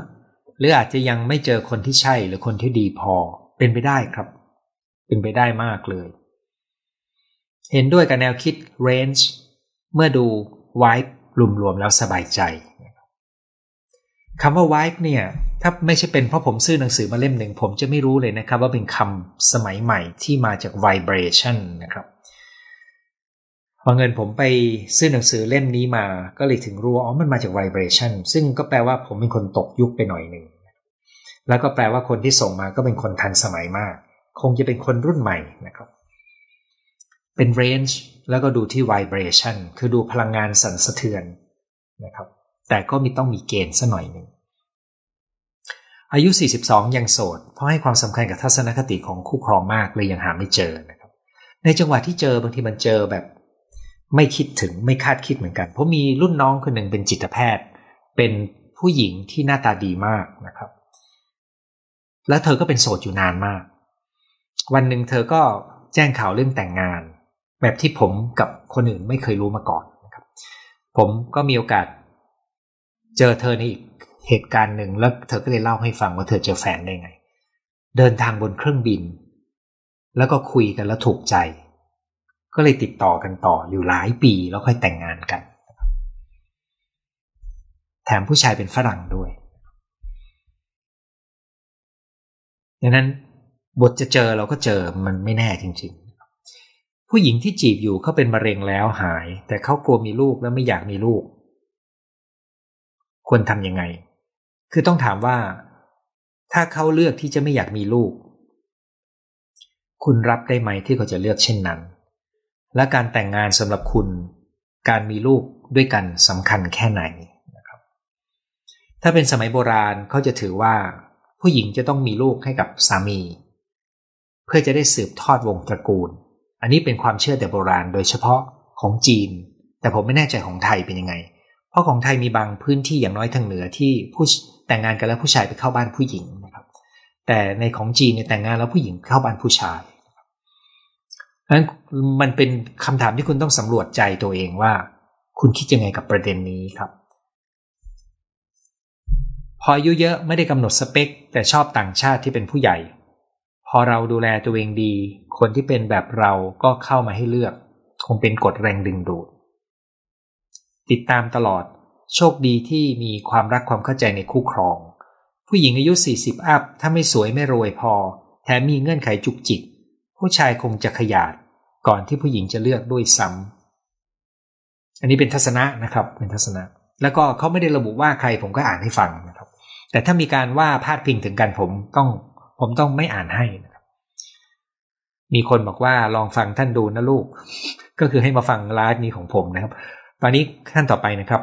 Speaker 1: หรืออาจจะยังไม่เจอคนที่ใช่หรือคนที่ดีพอ เป็นไปได้ครับ เป็นไปได้มากเลย เห็นด้วยกับแนวคิด range เมื่อดู wipe รวมๆแล้วสบายใจคำว่า wipe เนี่ย ถ้าไม่ใช่เป็นเพราะผมซื้อหนังสือมาเล่มหนึ่ง ผมจะไม่รู้เลยนะครับ ว่าเป็นคำสมัยใหม่ที่มาจาก vibration นะครับพอเงินผมไปซื้อหนังสือเล่มนี้มา ก็เลยถึงรู้ว่าอ๋อมันมาจาก vibration ซึ่งก็แปลว่าผมเป็นคนตกยุคไปหน่อยหนึ่งแล้วก็แปลว่าคนที่ส่งมาก็เป็นคนทันสมัยมาก คงจะเป็นคนรุ่นใหม่นะครับ เป็น range แล้วก็ดูที่ vibration คือดูพลังงานสั่นสะเทือนนะครับ แต่ก็มีต้องมีเกณฑ์สัหน่อยหนึ่ง อายุ 42 ยังโสด เพราะให้ความสำคัญกับทัศนคติของคู่ครองมากเลยยังหาไม่เจอนะครับ ในจังหวะที่เจอบางทีมันเจอแบบ ไม่คิดถึงไม่คาดคิดเหมือนกัน เพราะมีรุ่นน้องคนหนึ่งเป็นจิตแพทย์ เป็นผู้หญิงที่หน้าตาดีมากนะครับ แล้วเธอก็เป็นโสดอยู่นานมาก วันหนึ่งเธอก็แจ้งข่าวเรื่องแต่งงาน แบบที่ผมกับคนอื่นไม่เคยรู้มาก่อนนะครับ ผมก็มีโอกาส เจอเธอในอีกเหตุการณ์หนึ่งแล้วเธอก็เลยเล่าให้ฟังว่าเธอเจอแฟนได้ไง เดินทางบนเครื่องบิน แล้วก็คุยกันแล้วถูกใจ ก็เลยติดต่อกันต่ออยู่หลายปีแล้วค่อยแต่งงานกัน แถมผู้ชายเป็นฝรั่งด้วยดังนั้นบทจะเจอเราก็เจอมันไม่แน่จริง ผู้หญิงที่จีบอยู่เขาเป็นมะเร็งแล้วหาย แต่เขากลัวมีลูกและไม่อยากมีลูก ควรทำยังไง คือต้องถามว่า ถ้าเขาเลือกที่จะไม่อยากมีลูก คุณรับได้ไหมที่เขาจะเลือกเช่นนั้น และการแต่งงานสำหรับคุณ การมีลูกด้วยกันสำคัญแค่ไหนนะครับ ถ้าเป็นสมัยโบราณเขาจะถือว่า ผู้หญิงจะต้องมีลูกให้กับสามี เพื่อจะได้สืบทอดวงตระกูล อันนี้เป็นความเชื่อแต่โบราณโดยเฉพาะของจีน แต่ผมไม่แน่ใจของไทยเป็นยังไง เพราะของไทยมีบางพื้นที่อย่างน้อยทางเหนือที่ผู้แต่งงานกันแล้วผู้ชายไปเข้าบ้านผู้หญิงนะครับ แต่ในของจีนเนี่ยแต่งงานแล้วผู้หญิงเข้าบ้านผู้ชายนั้นมันเป็นคำถามที่คุณต้องสำรวจใจตัวเองว่า คุณคิดยังไงกับประเด็นนี้ครับ พออายุเยอะไม่ได้กำหนดสเปค แต่ชอบต่างชาติที่เป็นผู้ใหญ่ อเราดูแลตัวเองดี คนที่เป็นแบบเราก็เข้ามาให้เลือก คงเป็นกฎแรงดึงดูด ติดตามตลอด โชคดีที่มีความรักความเข้าใจในคู่ครอง ผู้หญิงอายุ 40 อัพ ถ้าไม่สวยไม่รวยพอ แถมมีเงื่อนไขจุกจิก ผู้ชายคงจะขยาด ก่อนที่ผู้หญิงจะเลือกด้วยซ้ำอันนี้เป็นทัศนะนะครับ เป็นทัศนะ แล้วก็เขาไม่ได้ระบุว่าใครผมก็อ่านให้ฟังนะครับ แต่ถ้ามีการว่าพาดพิงถึงกันผมต้อง ผมต้องไม่อ่านให้นะครับมีคนบอกว่าลองฟังท่านดูนะลูก ก็คือให้มาฟังไลฟ์นี้ของผมนะครับ ตอนนี้ท่านต่อไปนะครับ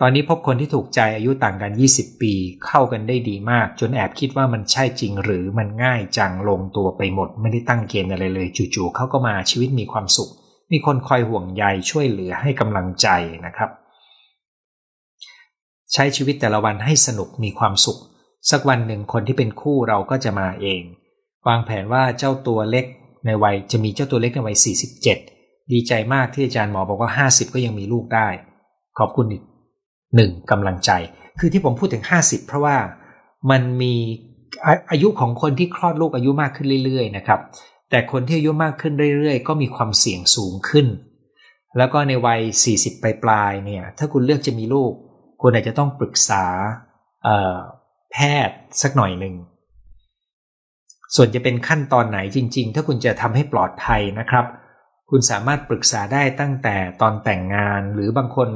Speaker 1: ตอนนี้พบคนที่ถูกใจอายุต่างกัน 20 ปี เข้ากันได้ดีมาก จนแอบคิดว่ามันใช่จริงหรือมันง่ายจังลงตัวไปหมด ไม่ได้ตั้งเกณฑ์อะไรเลย จู่ๆเขาก็มาชีวิตมีความสุข มีคนคอยห่วงใยช่วยเหลือให้กำลังใจนะครับ ใช้ชีวิตแต่ละวันให้สนุกมีความสุข สักวันหนึ่งคนที่เป็นคู่เราก็จะมาเอง วางแผนว่าเจ้าตัวเล็กในวัยจะมีเจ้าตัวเล็กในวัย 47 ดีใจมากที่อาจารย์หมอบอกว่า 50 ก็ยังมีลูกได้ ขอบคุณอีกหนึ่งกำลังใจ คือที่ผมพูดถึง 50 เพราะว่ามันมีอายุของคนที่คลอดลูกอายุมากขึ้นเรื่อย ๆ นะครับ แต่คนที่อายุมากขึ้นเรื่อย ๆ ก็มีความเสี่ยงสูงขึ้น แล้วก็ในวัย 40 ปลายๆเนี่ย ถ้าคุณเลือกจะมีลูก คุณอาจจะต้องปรึกษา แพทย์สักหน่อยหนึ่ง ส่วนจะเป็นขั้นตอนไหนจริง ๆ ถ้าคุณจะทำให้ปลอดภัยนะครับ คุณสามารถปรึกษาได้ตั้งแต่ตอนแต่งงาน หรือบางคน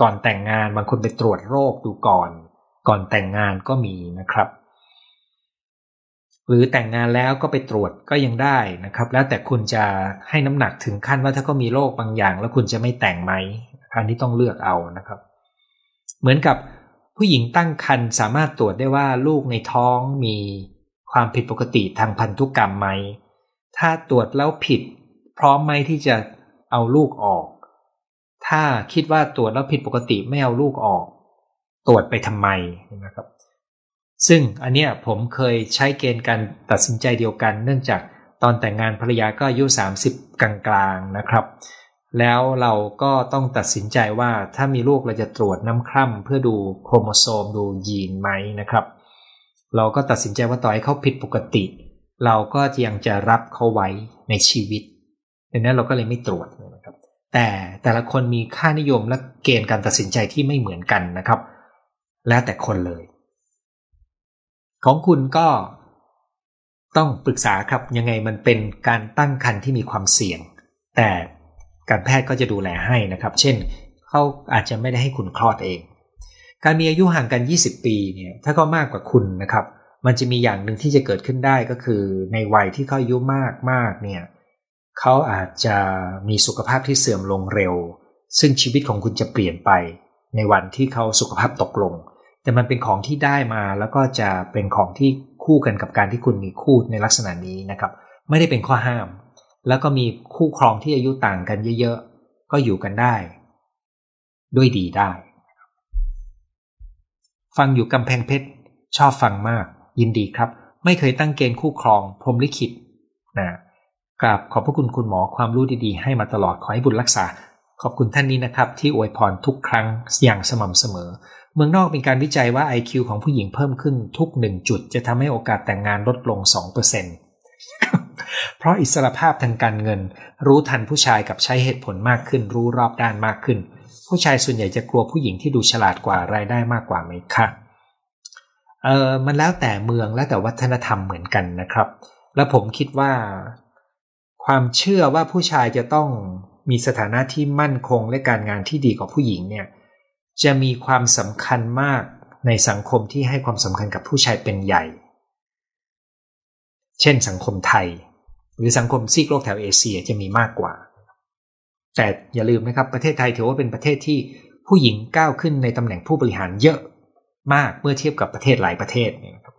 Speaker 1: ก่อนแต่งงาน บางคนไปตรวจโรคดูก่อน ก่อนแต่งงานก็มีนะครับ หรือแต่งงานแล้วก็ไปตรวจก็ยังได้นะครับ แล้วแต่คุณจะให้น้ำหนักถึงขั้นว่าถ้าก็มีโรคบางอย่าง แล้วคุณจะไม่แต่งไหมอันนี้ต้องเลือกเอานะครับ เหมือนกับ ผู้หญิงตั้งครรภ์สามารถตรวจได้ว่าลูกในท้องมีความผิดปกติทางพันธุกรรมไหม ถ้าตรวจแล้วผิด พร้อมไหมที่จะเอาลูกออก ถ้าคิดว่าตรวจแล้วผิดปกติไม่เอาลูกออก ตรวจไปทำไมนะครับ ซึ่งอันเนี้ยผมเคยใช้เกณฑ์การตัดสินใจเดียวกัน เนื่องจากตอนแต่งงานภรรยาก็อายุ 30 กลางๆนะครับ แล้วเราก็ต้องตัดสินใจว่าถ้ามีลูกเราจะตรวจน้ำคร่ำเพื่อดูโครโมโซมดูยีนไหมนะครับ เราก็ตัดสินใจว่าต่อให้เขาผิดปกติ เราก็ยังจะรับเขาไว้ในชีวิตดังนั้นเราก็เลยไม่ตรวจนะครับ แต่แต่ละคนมีค่านิยมและเกณฑ์การตัดสินใจที่ไม่เหมือนกันนะครับ แล้วแต่คนเลย ของคุณก็ต้องปรึกษาครับยังไงมันเป็นการตั้งครรภ์ที่มีความเสี่ยง แต่ การแพทย์ก็จะดูแลให้นะครับ เช่นเขาอาจจะไม่ได้ให้คุณคลอดเอง การมีอายุห่างกัน 20 ปีเนี่ยถ้าก็มากกว่าคุณนะครับ มันจะมีอย่างหนึ่งที่จะเกิดขึ้นได้ก็คือ ในวัยที่เขาอายุมากมากเนี่ยเขาอาจจะมีสุขภาพที่เสื่อมลงเร็ว ซึ่งชีวิตของคุณจะเปลี่ยนไป ในวันที่เขาสุขภาพตกลง แต่มันเป็นของที่ได้มาแล้วก็จะเป็นของที่คู่กันกับการที่คุณมีคู่ในลักษณะนี้นะครับ ไม่ได้เป็นข้อห้าม แล้วก็มีคู่ครองที่อายุต่างกันเยอะๆ ก็อยู่กันได้ ด้วยดีได้ ฟังอยู่กำแพงเพชร ชอบฟังมาก ยินดีครับ ไม่เคยตั้งเกณฑ์คู่ครอง พรมลิขิตนะกราบขอบพระคุณคุณหมอความรู้ดีๆ ให้มาตลอดขอให้บุญรักษา ขอบคุณท่านนี้นะครับ ที่อวยพรทุกครั้งอย่างสม่ำเสมอ เมืองนอกมีการวิจัยว่า IQ ของผู้หญิงเพิ่มขึ้นทุกหนึ่งจุด จะทำให้โอกาสแต่งงานลดลง 2% เพราะอิสรภาพทางการเงิน รู้ทันผู้ชายกับใช้เหตุผลมากขึ้น รู้รอบด้านมากขึ้น ผู้ชายส่วนใหญ่จะกลัวผู้หญิงที่ดูฉลาดกว่ารายได้มากกว่าไหมคะเออมันแล้วแต่เมืองและแต่วัฒนธรรมเหมือนกันนะครับ และผมคิดว่า ความเชื่อว่าผู้ชายจะต้องมีสถานะที่มั่นคงและการงานที่ดีกว่าผู้หญิงเนี่ย จะมีความสำคัญมากในสังคมที่ให้ความสำคัญกับผู้ชายเป็นใหญ่ เช่นสังคมไทย หรือสังคมซีกโลกแถวเอเชียจะมีมากกว่า แต่อย่าลืมนะครับประเทศไทยถือว่าเป็นประเทศที่ผู้หญิงก้าวขึ้นในตำแหน่งผู้บริหารเยอะมากเมื่อเทียบกับประเทศหลายประเทศนะครับ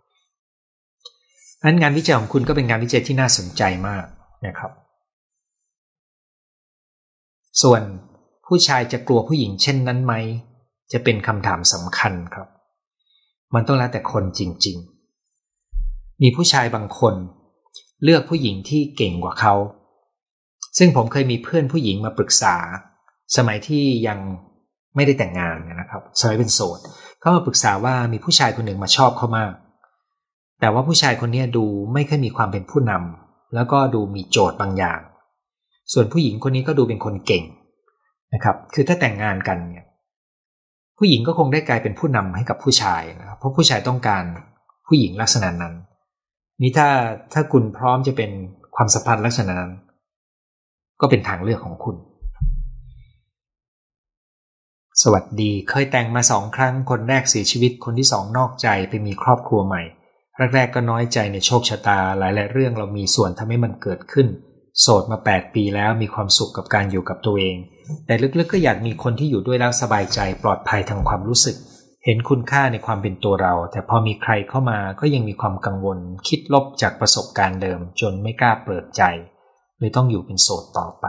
Speaker 1: นั้นงานวิจัยของคุณก็เป็นงานวิจัยที่น่าสนใจมากนะครับ ส่วนผู้ชายจะกลัวผู้หญิงเช่นนั้นไหม จะเป็นคำถามสำคัญครับ มันต้องแล้วแต่คนจริง ๆ มีผู้ชายบางคน เลือกผู้หญิงที่เก่งกว่าเขา ซึ่งผมเคยมีเพื่อนผู้หญิงมาปรึกษา สมัยที่ยังไม่ได้แต่งงานนะครับ สมัยเป็นโสดเขามาปรึกษาว่ามีผู้ชายคนหนึ่งมาชอบเขามาก แต่ว่าผู้ชายคนนี้ดูไม่ค่อยมีความเป็นผู้นำแล้วก็ดูมีโจทย์บางอย่าง ส่วนผู้หญิงคนนี้ก็ดูเป็นคนเก่งนะครับ คือถ้าแต่งงานกันเนี่ยผู้หญิงก็คงได้กลายเป็นผู้นำให้กับผู้ชายนะครับเพราะผู้ชายต้องการผู้หญิงลักษณะนั้น นี่ถ้าถ้าคุณพร้อมจะเป็นความสัมพันธ์ลักษณะนั้น ก็เป็นทางเลือกของคุณ สวัสดีเคยแต่งมาสองครั้ง คนแรกเสียชีวิตคนที่สองนอกใจไปมีครอบครัวใหม่แรกๆก็น้อยใจในโชคชะตาหลายๆเรื่องเรามีส่วนทำให้มันเกิดขึ้น โสดมา 8 ปีแล้วมีความสุขกับการอยู่กับตัวเอง แต่ลึกๆก็อยากมีคนที่อยู่ด้วยแล้วสบายใจปลอดภัยทางความรู้สึก เห็นคุณค่าในความเป็นตัวเรา แต่พอมีใครเข้ามาก็ยังมีความกังวล คิดลบจากประสบการณ์เดิม จนไม่กล้าเปิดใจเลยต้องอยู่เป็นโสดต่อไป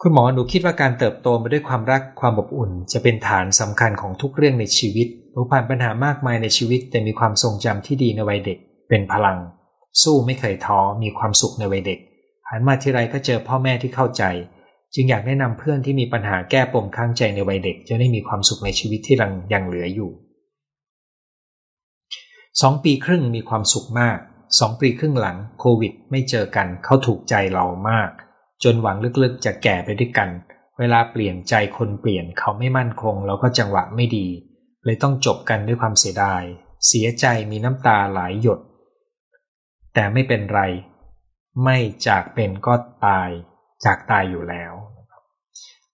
Speaker 1: คุณหมอหนูคิดว่าการเติบโตมาด้วยความรักความอบอุ่น จะเป็นฐานสำคัญของทุกเรื่องในชีวิตหนูผ่านปัญหามากมายในชีวิต แต่มีความทรงจำที่ดีในวัยเด็ก เป็นพลัง สู้ไม่เคยท้อมีความสุขในวัยเด็กหันมาทีไรก็เจอพ่อแม่ที่เข้าใจ จึงอยากแนะนำเพื่อนที่มีปัญหาแก้ปมข้างใจในวัยเด็ก จะได้มีความสุขในชีวิตที่ยังยังเหลืออยู่สองปีครึ่งมีความสุขมากสองปีครึ่งหลังโควิด ไม่เจอกันเขาถูกใจเรามาก จนหวังลึกๆจะแก่ไปด้วยกัน เวลาเปลี่ยนใจคนเปลี่ยนเขาไม่มั่นคงเราก็จังหวะไม่ดี เลยต้องจบกันด้วยความเสียดาย เสียใจมีน้ำตาหลายหยด แต่ไม่เป็นไร ไม่จากเป็นก็ตาย จากตายอยู่แล้ว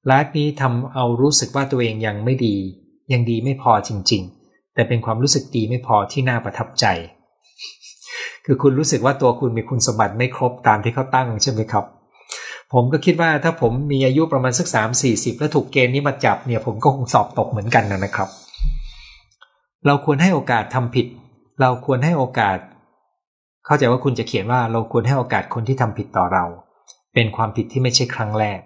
Speaker 1: ไลฟ์นี้ทำเอารู้สึกว่าตัวเองยังไม่ดี ยังดีไม่พอจริง ๆ แต่เป็นความรู้สึกดีไม่พอที่น่าประทับใจ คือคุณรู้สึกว่าตัวคุณมีคุณสมบัติไม่ครบตามที่เขาตั้งใช่ไหมครับ ผมก็คิดว่าถ้าผมมีอายุประมาณสักสามสี่สิบแล้วถูกเกณฑ์นี้มาจับเนี่ย ผมก็คงสอบตกเหมือนกันนะครับ เราควรให้โอกาสทำผิด เราควรให้โอกาส เข้าใจว่าคุณจะเขียนว่าเราควรให้โอกาสคนที่ทำผิดต่อเรา เป็นความผิดที่ไม่ใช่ครั้งแรก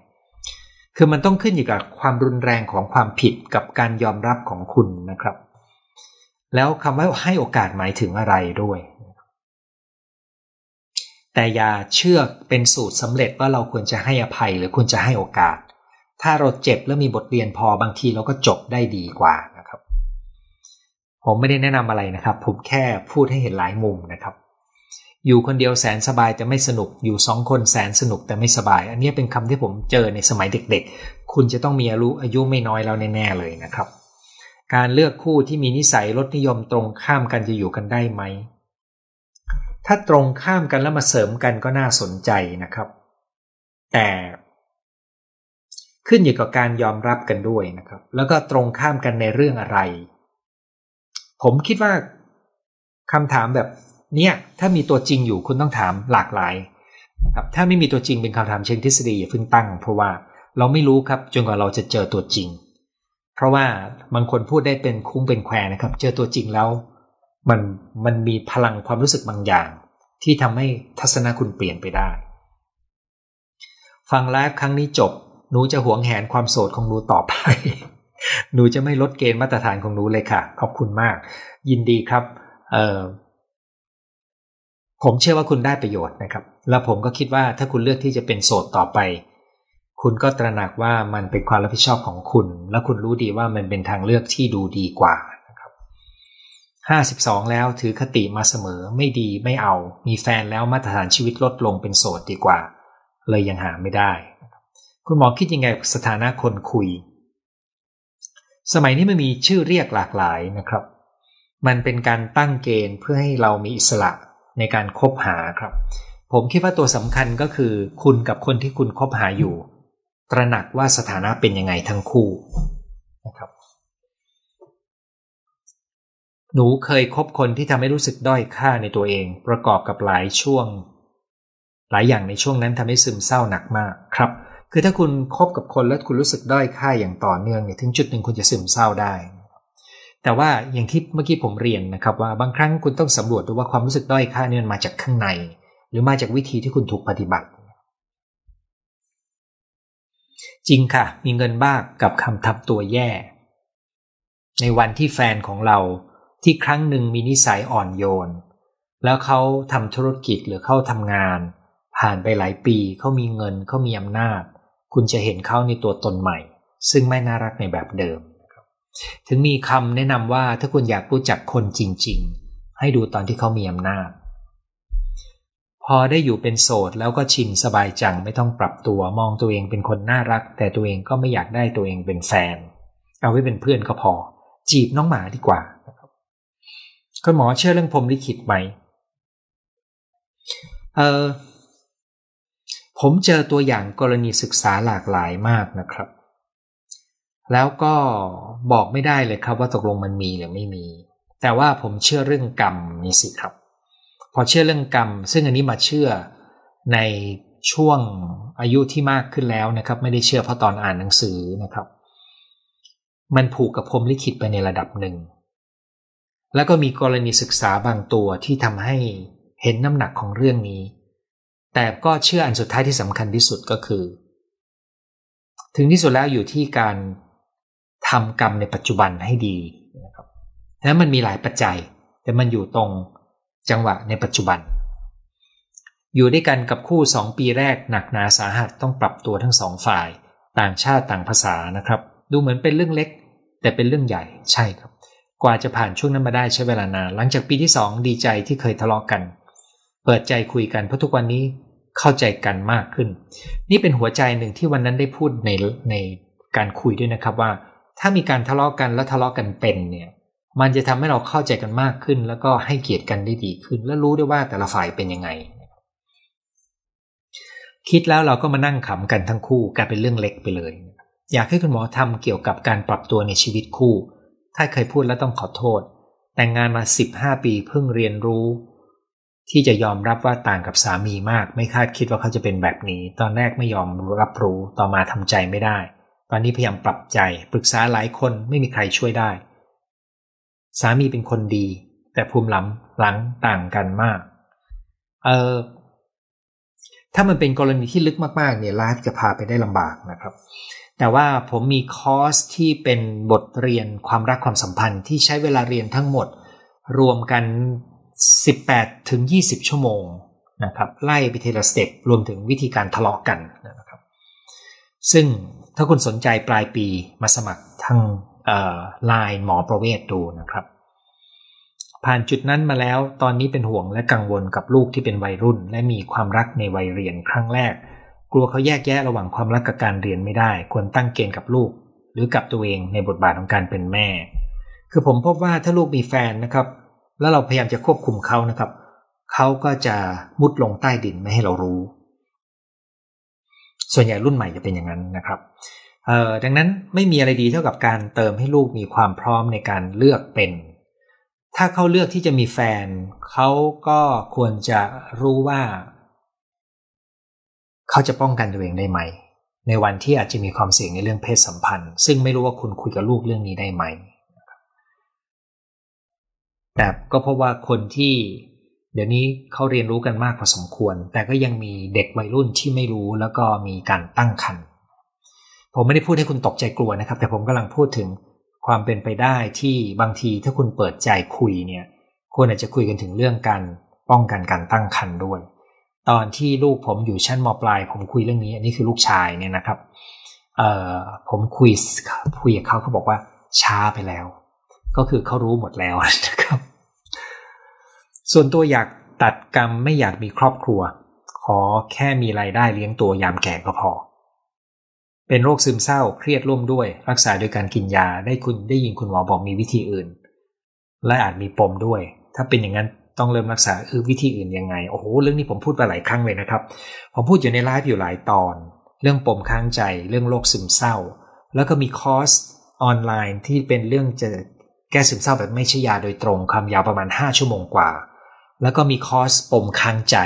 Speaker 1: คือมันต้องขึ้นอยู่กับความรุนแรงของความผิดกับการยอมรับของคุณนะครับ แล้วคำว่าให้โอกาสหมายถึงอะไรด้วย แต่อย่าเชื่อเป็นสูตรสำเร็จว่าเราควรจะให้อภัยหรือควรจะให้โอกาส ถ้าเราเจ็บแล้วมีบทเรียนพอบางทีเราก็จบได้ดีกว่านะครับ ผมไม่ได้แนะนำอะไรนะครับ ผมแค่พูดให้เห็นหลายมุมนะครับ อยู่คนเดียวแสนสบายแต่ไม่สนุก อยู่สองคนแสนสนุกแต่ไม่สบาย อันนี้เป็นคำที่ผมเจอในสมัยเด็กๆ คุณจะต้องมีอายุอายุไม่น้อยแล้วแน่ๆเลยนะครับ การเลือกคู่ที่มีนิสัยลดนิยมตรงข้ามกันจะอยู่กันได้ไหม ถ้าตรงข้ามกันแล้วมาเสริมกันก็น่าสนใจนะครับ แต่ขึ้นอยู่กับการยอมรับกันด้วยนะครับ แล้วก็ตรงข้ามกันในเรื่องอะไร ผมคิดว่าคำถามแบบ เนี่ยถ้ามีตัวจริงอยู่คุณต้องถามหลากหลายนะครับถ้าไม่มีตัวจริงเป็นคำถามเชิงทฤษฎีอย่าเพิ่งตั้ง เพราะว่าเราไม่รู้ครับจนกว่าเราจะเจอตัวจริง เพราะว่าบางคนพูดได้เป็นคุ้งเป็นแควนะครับ เจอตัวจริงแล้ว มันมันมีพลังความรู้สึกบางอย่าง ที่ทำให้ทัศนคุณเปลี่ยนไปได้ ฟังไลฟ์ครั้งนี้จบหนูจะหวงแหนความโสดของหนูต่อไป หนูจะไม่ลดเกณฑ์มาตรฐานของหนูเลยค่ะ ขอบคุณมาก ยินดีครับ เอ่อ ผมเชื่อว่าคุณได้ประโยชน์นะครับ แล้วผมก็คิดว่าถ้าคุณเลือกที่จะเป็นโสดต่อไป คุณก็ตระหนักว่ามันเป็นความรับผิดชอบของคุณ และคุณรู้ดีว่ามันเป็นทางเลือกที่ดูดีกว่านะครับห้าสิบสองแล้วถือคติมาเสมอไม่ดีไม่เอา มีแฟนแล้วมาตรฐานชีวิตลดลงเป็นโสดดีกว่า เลยยังหาไม่ได้ คุณหมอคิดยังไงสถานะคนคุย สมัยนี้มันมีชื่อเรียกหลากหลายนะครับ มันเป็นการตั้งเกณฑ์เพื่อให้เรามีอิสระ ในการคบหาครับ ผมคิดว่าตัวสำคัญก็คือ คุณกับคนที่คุณคบหาอยู่ ตระหนักว่าสถานะเป็นยังไงทั้งคู่นะครับหนูเคยคบคนที่ทำให้รู้สึกด้อยค่าในตัวเอง ประกอบกับหลายช่วง หลายอย่างในช่วงนั้นทำให้ซึมเศร้าหนักมากครับ คือถ้าคุณคบกับคนแล้วคุณรู้สึกด้อยค่าอย่างต่อเนื่องเนี่ยถึงจุดหนึ่งคุณจะซึมเศร้าได้ แต่ว่าอย่างที่เมื่อกี้ผมเรียนนะครับว่าบางครั้งคุณต้องสำรวจดูว่าความรู้สึกด้อยค่าเนี่มันมาจากข้างใน หรือมาจากวิธีที่คุณถูกปฏิบัติ จริงค่ะ มีเงินบ้างกับคำทับตัวแย่ ในวันที่แฟนของเราที่ครั้งหนึ่งมีนิสัยอ่อนโยน แล้วเขาทำธุรกิจหรือเขาทำงาน ผ่านไปหลายปีเขามีเงินเขามีอำนาจ คุณจะเห็นเขาในตัวตนใหม่ ซึ่งไม่น่ารักในแบบเดิม ถึงมีคำแนะนำว่าถ้าคุณอยากรู้จักคนจริง ๆ ให้ดูตอนที่เขามีอำนาจ พอได้อยู่เป็นโสดแล้วก็ชินสบายจังไม่ต้องปรับตัวมองตัวเองเป็นคนน่ารัก แต่ตัวเองก็ไม่อยากได้ตัวเองเป็นแฟน เอาไว้เป็นเพื่อนก็พอ จีบน้องหมาดีกว่าคุณหมอเชื่อเรื่องพรมลิขิตไหมเออผมเจอตัวอย่างกรณีศึกษาหลากหลายมากนะครับ แล้วก็บอกไม่ได้เลยครับว่าตกลงมันมีหรือไม่มี แต่ว่าผมเชื่อเรื่องกรรมนี่สิครับ พอเชื่อเรื่องกรรม ซึ่งอันนี้มาเชื่อในช่วงอายุที่มากขึ้นแล้วนะครับ ไม่ได้เชื่อเพราะตอนอ่านหนังสือนะครับ มันผูกกับพรมลิขิตไปในระดับหนึ่ง แล้วก็มีกรณีศึกษาบางตัวที่ทำให้เห็นน้ำหนักของเรื่องนี้ แต่ก็เชื่ออันสุดท้ายที่สำคัญที่สุดก็คือ ถึงที่สุดแล้วอยู่ที่การ ทำกรรมในปัจจุบันให้ดีนะครับนั้นมันมีหลายปัจจัย แต่มันอยู่ตรงจังหวะในปัจจุบัน อยู่ด้วยกันกับคู่สองปีแรกหนักหนาสาหัสต้องปรับตัวทั้งสองฝ่าย ต่างชาติต่างภาษานะครับ ดูเหมือนเป็นเรื่องเล็ก แต่เป็นเรื่องใหญ่ใช่ครับ กว่าจะผ่านช่วงนั้นมาได้ใช้เวลานานหลังจากปีที่สองดีใจที่เคยทะเลาะกกัน เปิดใจคุยกันเพราะทุกวันนี้เข้าใจกันมากขึ้น นี่เป็นหัวใจหนึ่งที่วันนั้นได้พูดในในการคุยด้วยนะครับว่า ถ้ามีการทะเลาะกันและทะเลาะกันเป็นเนี่ย มันจะทำให้เราเข้าใจกันมากขึ้น แล้วก็ให้เกียรติกันได้ดีขึ้น และรู้ได้ว่าแต่ละฝ่ายเป็นยังไง คิดแล้วเราก็มานั่งขำกันทั้งคู่กลายเป็นเรื่องเล็กไปเลย อยากให้คุณหมอทำเกี่ยวกับการปรับตัวในชีวิตคู่ ถ้าเคยพูดแล้วต้องขอโทษ แต่งงานมา 15 ปีเพิ่งเรียนรู้ ที่จะยอมรับว่าต่างกับสามีมาก ไม่คาดคิดว่าเขาจะเป็นแบบนี้ ตอนแรกไม่ยอมรับรู้ต่อมาทำใจไม่ได้ ตอนนี้พยายามปรับใจปรึกษาหลายคนไม่มีใครช่วยได้ สามีเป็นคนดี แต่ภูมิหลังหลังต่างกันมาก เออถ้ามันเป็นกรณีที่ลึกมากๆ เนี่ยไลฟ์จะพาไปได้ลำบากนะครับ แต่ว่าผมมีคอร์สที่เป็นบทเรียนความรักความสัมพันธ์ที่ใช้เวลาเรียนทั้งหมด รวมกัน 18 ถึง 20 ชั่วโมงนะครับ ไล่ไปทีละสเต็ปรวมถึงวิธีการทะเลาะกันนะครับ ซึ่งถ้าคุณสนใจปลายปีมาสมัครทั้งไลน์หมอประเวศดูนะครับ ผ่านจุดนั้นมาแล้วตอนนี้เป็นห่วงและกังวลกับลูกที่เป็นวัยรุ่น และมีความรักในวัยเรียนครั้งแรก กลัวเขาแยกแยะระหว่างความรักกับการเรียนไม่ได้ ควรตั้งเกณฑ์กับลูก หรือกับตัวเองในบทบาทของการเป็นแม่ คือผมพบว่าถ้าลูกมีแฟนนะครับ แล้วเราพยายามจะควบคุมเขานะครับเขาก็จะมุดลงใต้ดินไม่ให้เรารู้ ส่วนใหญ่รุ่นใหม่จะเป็นอย่างนั้นนะครับเออดังนั้นไม่มีอะไรดีเท่ากับการเติมให้ลูกมีความพร้อมในการเลือกเป็น ถ้าเขาเลือกที่จะมีแฟน เขาก็ควรจะรู้ว่า เขาจะป้องกันตัวเองได้ไหม ในวันที่อาจจะมีความเสี่ยงในเรื่องเพศสัมพันธ์ ซึ่งไม่รู้ว่าคุณคุยกับลูกเรื่องนี้ได้ไหมแต่ก็เพราะว่าคนที่ เดี๋ยวนี้เขาเรียนรู้กันมากพอสมควร แต่ก็ยังมีเด็กวัยรุ่นที่ไม่รู้แล้วก็มีการตั้งครรภ์ผมไม่ได้พูดให้คุณตกใจกลัวนะครับ แต่ผมกำลังพูดถึงความเป็นไปได้ที่บางทีถ้าคุณเปิดใจคุยเนี่ยควรอาจจะคุยกันถึงเรื่องการป้องกันการตั้งครรภ์ด้วย ตอนที่ลูกผมอยู่ชั้นมปลาย ผมคุยเรื่องนี้ อันนี้คือลูกชายเนี่ยนะครับเอ่อผมคุยคุยกับเขาเขาบอกว่าช้าไปแล้ว ก็คือเขารู้หมดแล้วนะครับ ส่วนตัวอยากตัดกรรมไม่อยากมีครอบครัว ขอแค่มีรายได้เลี้ยงตัวยามแก่ก็พอ เป็นโรคซึมเศร้าเครียดร่วมด้วย รักษาโดยการกินยาได้เคยได้ยินคุณหมอบอกมีวิธีอื่น และอาจมีปมด้วย ถ้าเป็นอย่างนั้นต้องเริ่มรักษาอือวิธีอื่นยังไงโอ้โหเรื่องนี้ผมพูดไปหลายครั้งเลยนะครับ ผมพูดอยู่ในไลฟ์อยู่หลายตอน เรื่องปมค้างใจ เรื่องโรคซึมเศร้า แล้วก็มีคอร์สออนไลน์ที่เป็นเรื่องจะแก้ซึมเศร้าแบบไม่ใช้ยาโดยตรงความยาวประมาณ 5 ชั่วโมงกว่า แล้วก็มีคอร์สปมค้างใจ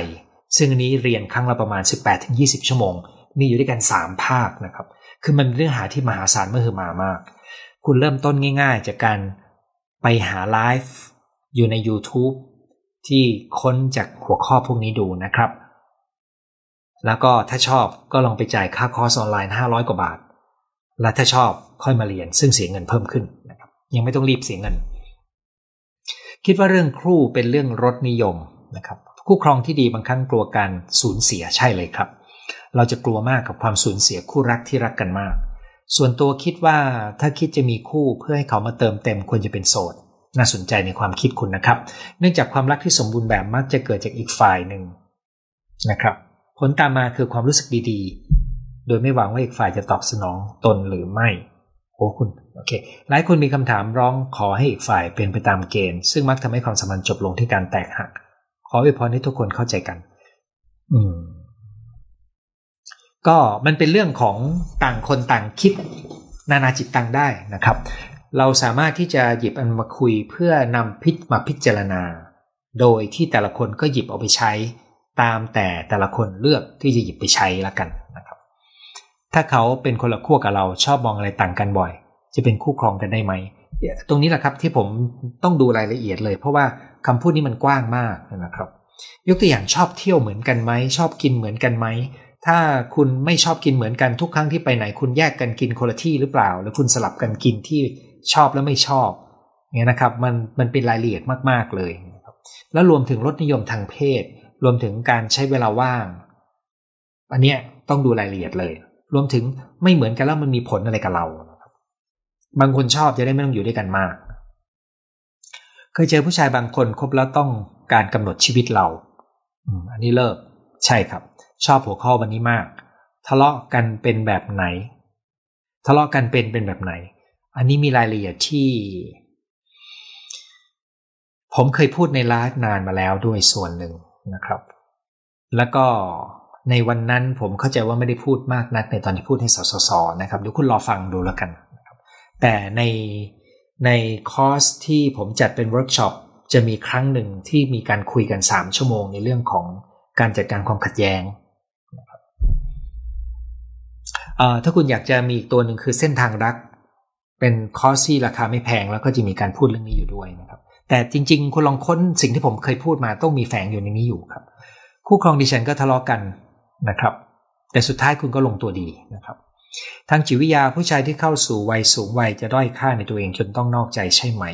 Speaker 1: ซึ่งอันนี้เรียนครั้งละประมาณ 18-20 ชั่วโมง มีอยู่ด้วยกัน 3 ภาคนะครับ คือมันเนื้อหาที่มหาศาลเมื่อคือมามาก คุณเริ่มต้นง่าย ๆ จากการไปหาไลฟ์อยู่ใน YouTube ที่ค้นจากหัวข้อพวกนี้ดูนะครับ แล้วก็ถ้าชอบก็ลองไปจ่ายค่าคอร์สออนไลน์ 500 กว่าบาท และถ้าชอบค่อยมาเรียนซึ่งเสียเงินเพิ่มขึ้นนะครับ ยังไม่ต้องรีบเสียเงิน คิดว่าเรื่องครูเป็นเรื่องรสนิยมนะครับคู่ครองที่ดีบางครั้งกลัวการสูญเสียใช่เลยครับ เราจะกลัวมากกับความสูญเสียคู่รักที่รักกันมาก ส่วนตัวคิดว่าถ้าคิดจะมีคู่เพื่อให้เขามาเติมเต็มควรจะเป็นโสดน่าสนใจในความคิดคุณนะครับ เนื่องจากความรักที่สมบูรณ์แบบมักจะเกิดจากอีกฝ่ายหนึ่งนะครับ ผลตามมาคือความรู้สึกดีๆ โดยไม่หวังว่าอีกฝ่ายจะตอบสนองตนหรือไม่โอ้คุณ โอเคหลายคนมีคำถามร้องขอให้อีกฝ่ายเป็นไปตามเกณฑ์ ซึ่งมักทำให้ความสัมพันธ์จบลงที่การแตกหัก ขออวยพรให้ทุกคนเข้าใจกัน อืม ก็มันเป็นเรื่องของต่างคนต่างคิด นานาจิตตังได้นะครับ เราสามารถที่จะหยิบอันมาคุยเพื่อนำพิจมาพิจารณา โดยที่แต่ละคนก็หยิบเอาไปใช้ ตามแต่แต่ละคนเลือกที่จะหยิบไปใช้ละกันนะครับ ถ้าเขาเป็นคนละขั้วกับเราชอบมองอะไรต่างกันบ่อย จะเป็นคู่ครองกันได้ไหม ตรงนี้แหละครับที่ผมต้องดูรายละเอียดเลย เพราะว่าคำพูดนี้มันกว้างมากนะครับ ยกตัวอย่างชอบเที่ยวเหมือนกันไหมชอบกินเหมือนกันไหมถ้าคุณไม่ชอบกินเหมือนกันทุกครั้งที่ไปไหนคุณแยกกันกินคนละที่หรือเปล่าหรือคุณสลับกันกินที่ชอบและไม่ชอบเนี่ยนะครับมันมันเป็นรายละเอียดมากๆเลย แล้วรวมถึงรสนิยมทางเพศ รวมถึงการใช้เวลาว่าง อันเนี้ยต้องดูรายละเอียดเลย รวมถึงไม่เหมือนกันแล้วมันมีผลอะไรกับเรา บางคนชอบจะได้ไม่ต้องอยู่ด้วยกันมาก เคยเจอผู้ชายบางคนคบแล้วต้องการกำหนดชีวิตเราอันนี้เลิก ใช่ครับ ชอบหัวข้อวันนี้มาก ทะเลาะกันเป็นแบบไหน ทะเลาะกันเป็นเป็นแบบไหน อันนี้มีรายละเอียดที่ ผมเคยพูดในไลฟ์นานมาแล้วด้วยส่วนหนึ่งนะครับ แล้วก็ในวันนั้นผมเข้าใจว่าไม่ได้พูดมากนักในตอนที่พูดให้สสสนะครับเดี๋ยวคุณรอฟังดูแล้วกัน แต่ในในคอร์สที่ผมจัดเป็นเวิร์กช็อปจะมีครั้งหนึ่งที่มีการคุยกัน 3 ชั่วโมงในเรื่องของการจัดการความขัดแย้งนะครับถ้าคุณอยากจะมีอีกตัวหนึ่งคือเส้นทางรัก เป็นคอร์สที่ราคาไม่แพงแล้วก็จะมีการพูดเรื่องนี้อยู่ด้วยนะครับ แต่จริง ๆ คุณลองค้นสิ่งที่ผมเคยพูดมาต้องมีแฝงอยู่ในนี้อยู่ครับ คู่ครองดิฉันก็ทะเลาะกกันนะครับ แต่สุดท้ายคุณก็ลงตัวดีนะครับ ทางจิตวิทยาผู้ชายที่เข้าสู่วัยสูงวัยจะด้อยค่าในตัวเองจนต้องนอกใจใช่ไหม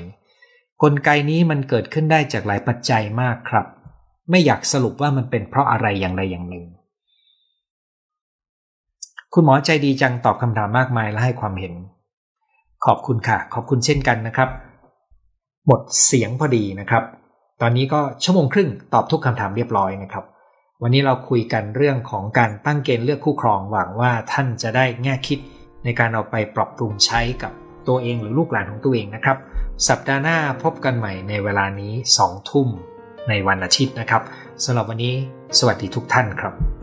Speaker 1: กลไกนี้มันเกิดขึ้นได้จากหลายปัจจัยมากครับ ไม่อยากสรุปว่ามันเป็นเพราะอะไรอย่างใดอย่างหนึ่ง คุณหมอใจดีจังตอบคำถามมากมายและให้ความเห็น ขอบคุณค่ะ ขอบคุณเช่นกันนะครับ หมดเสียงพอดีนะครับ ตอนนี้ก็ชั่วโมงครึ่งตอบทุกคำถามเรียบร้อยนะครับ วันนี้เราคุยกันเรื่องของการตั้งเกณฑ์เลือกคู่ครองหวังว่าท่านจะได้แง่คิด ในการเอาไปปรับปรุงใช้กับตัวเองหรือลูกหลานของตัวเองนะครับ สัปดาห์หน้าพบกันใหม่ในเวลานี้2ทุ่มในวันอาทิตย์นะครับสำหรับวันนี้ สวัสดีทุกท่านครับ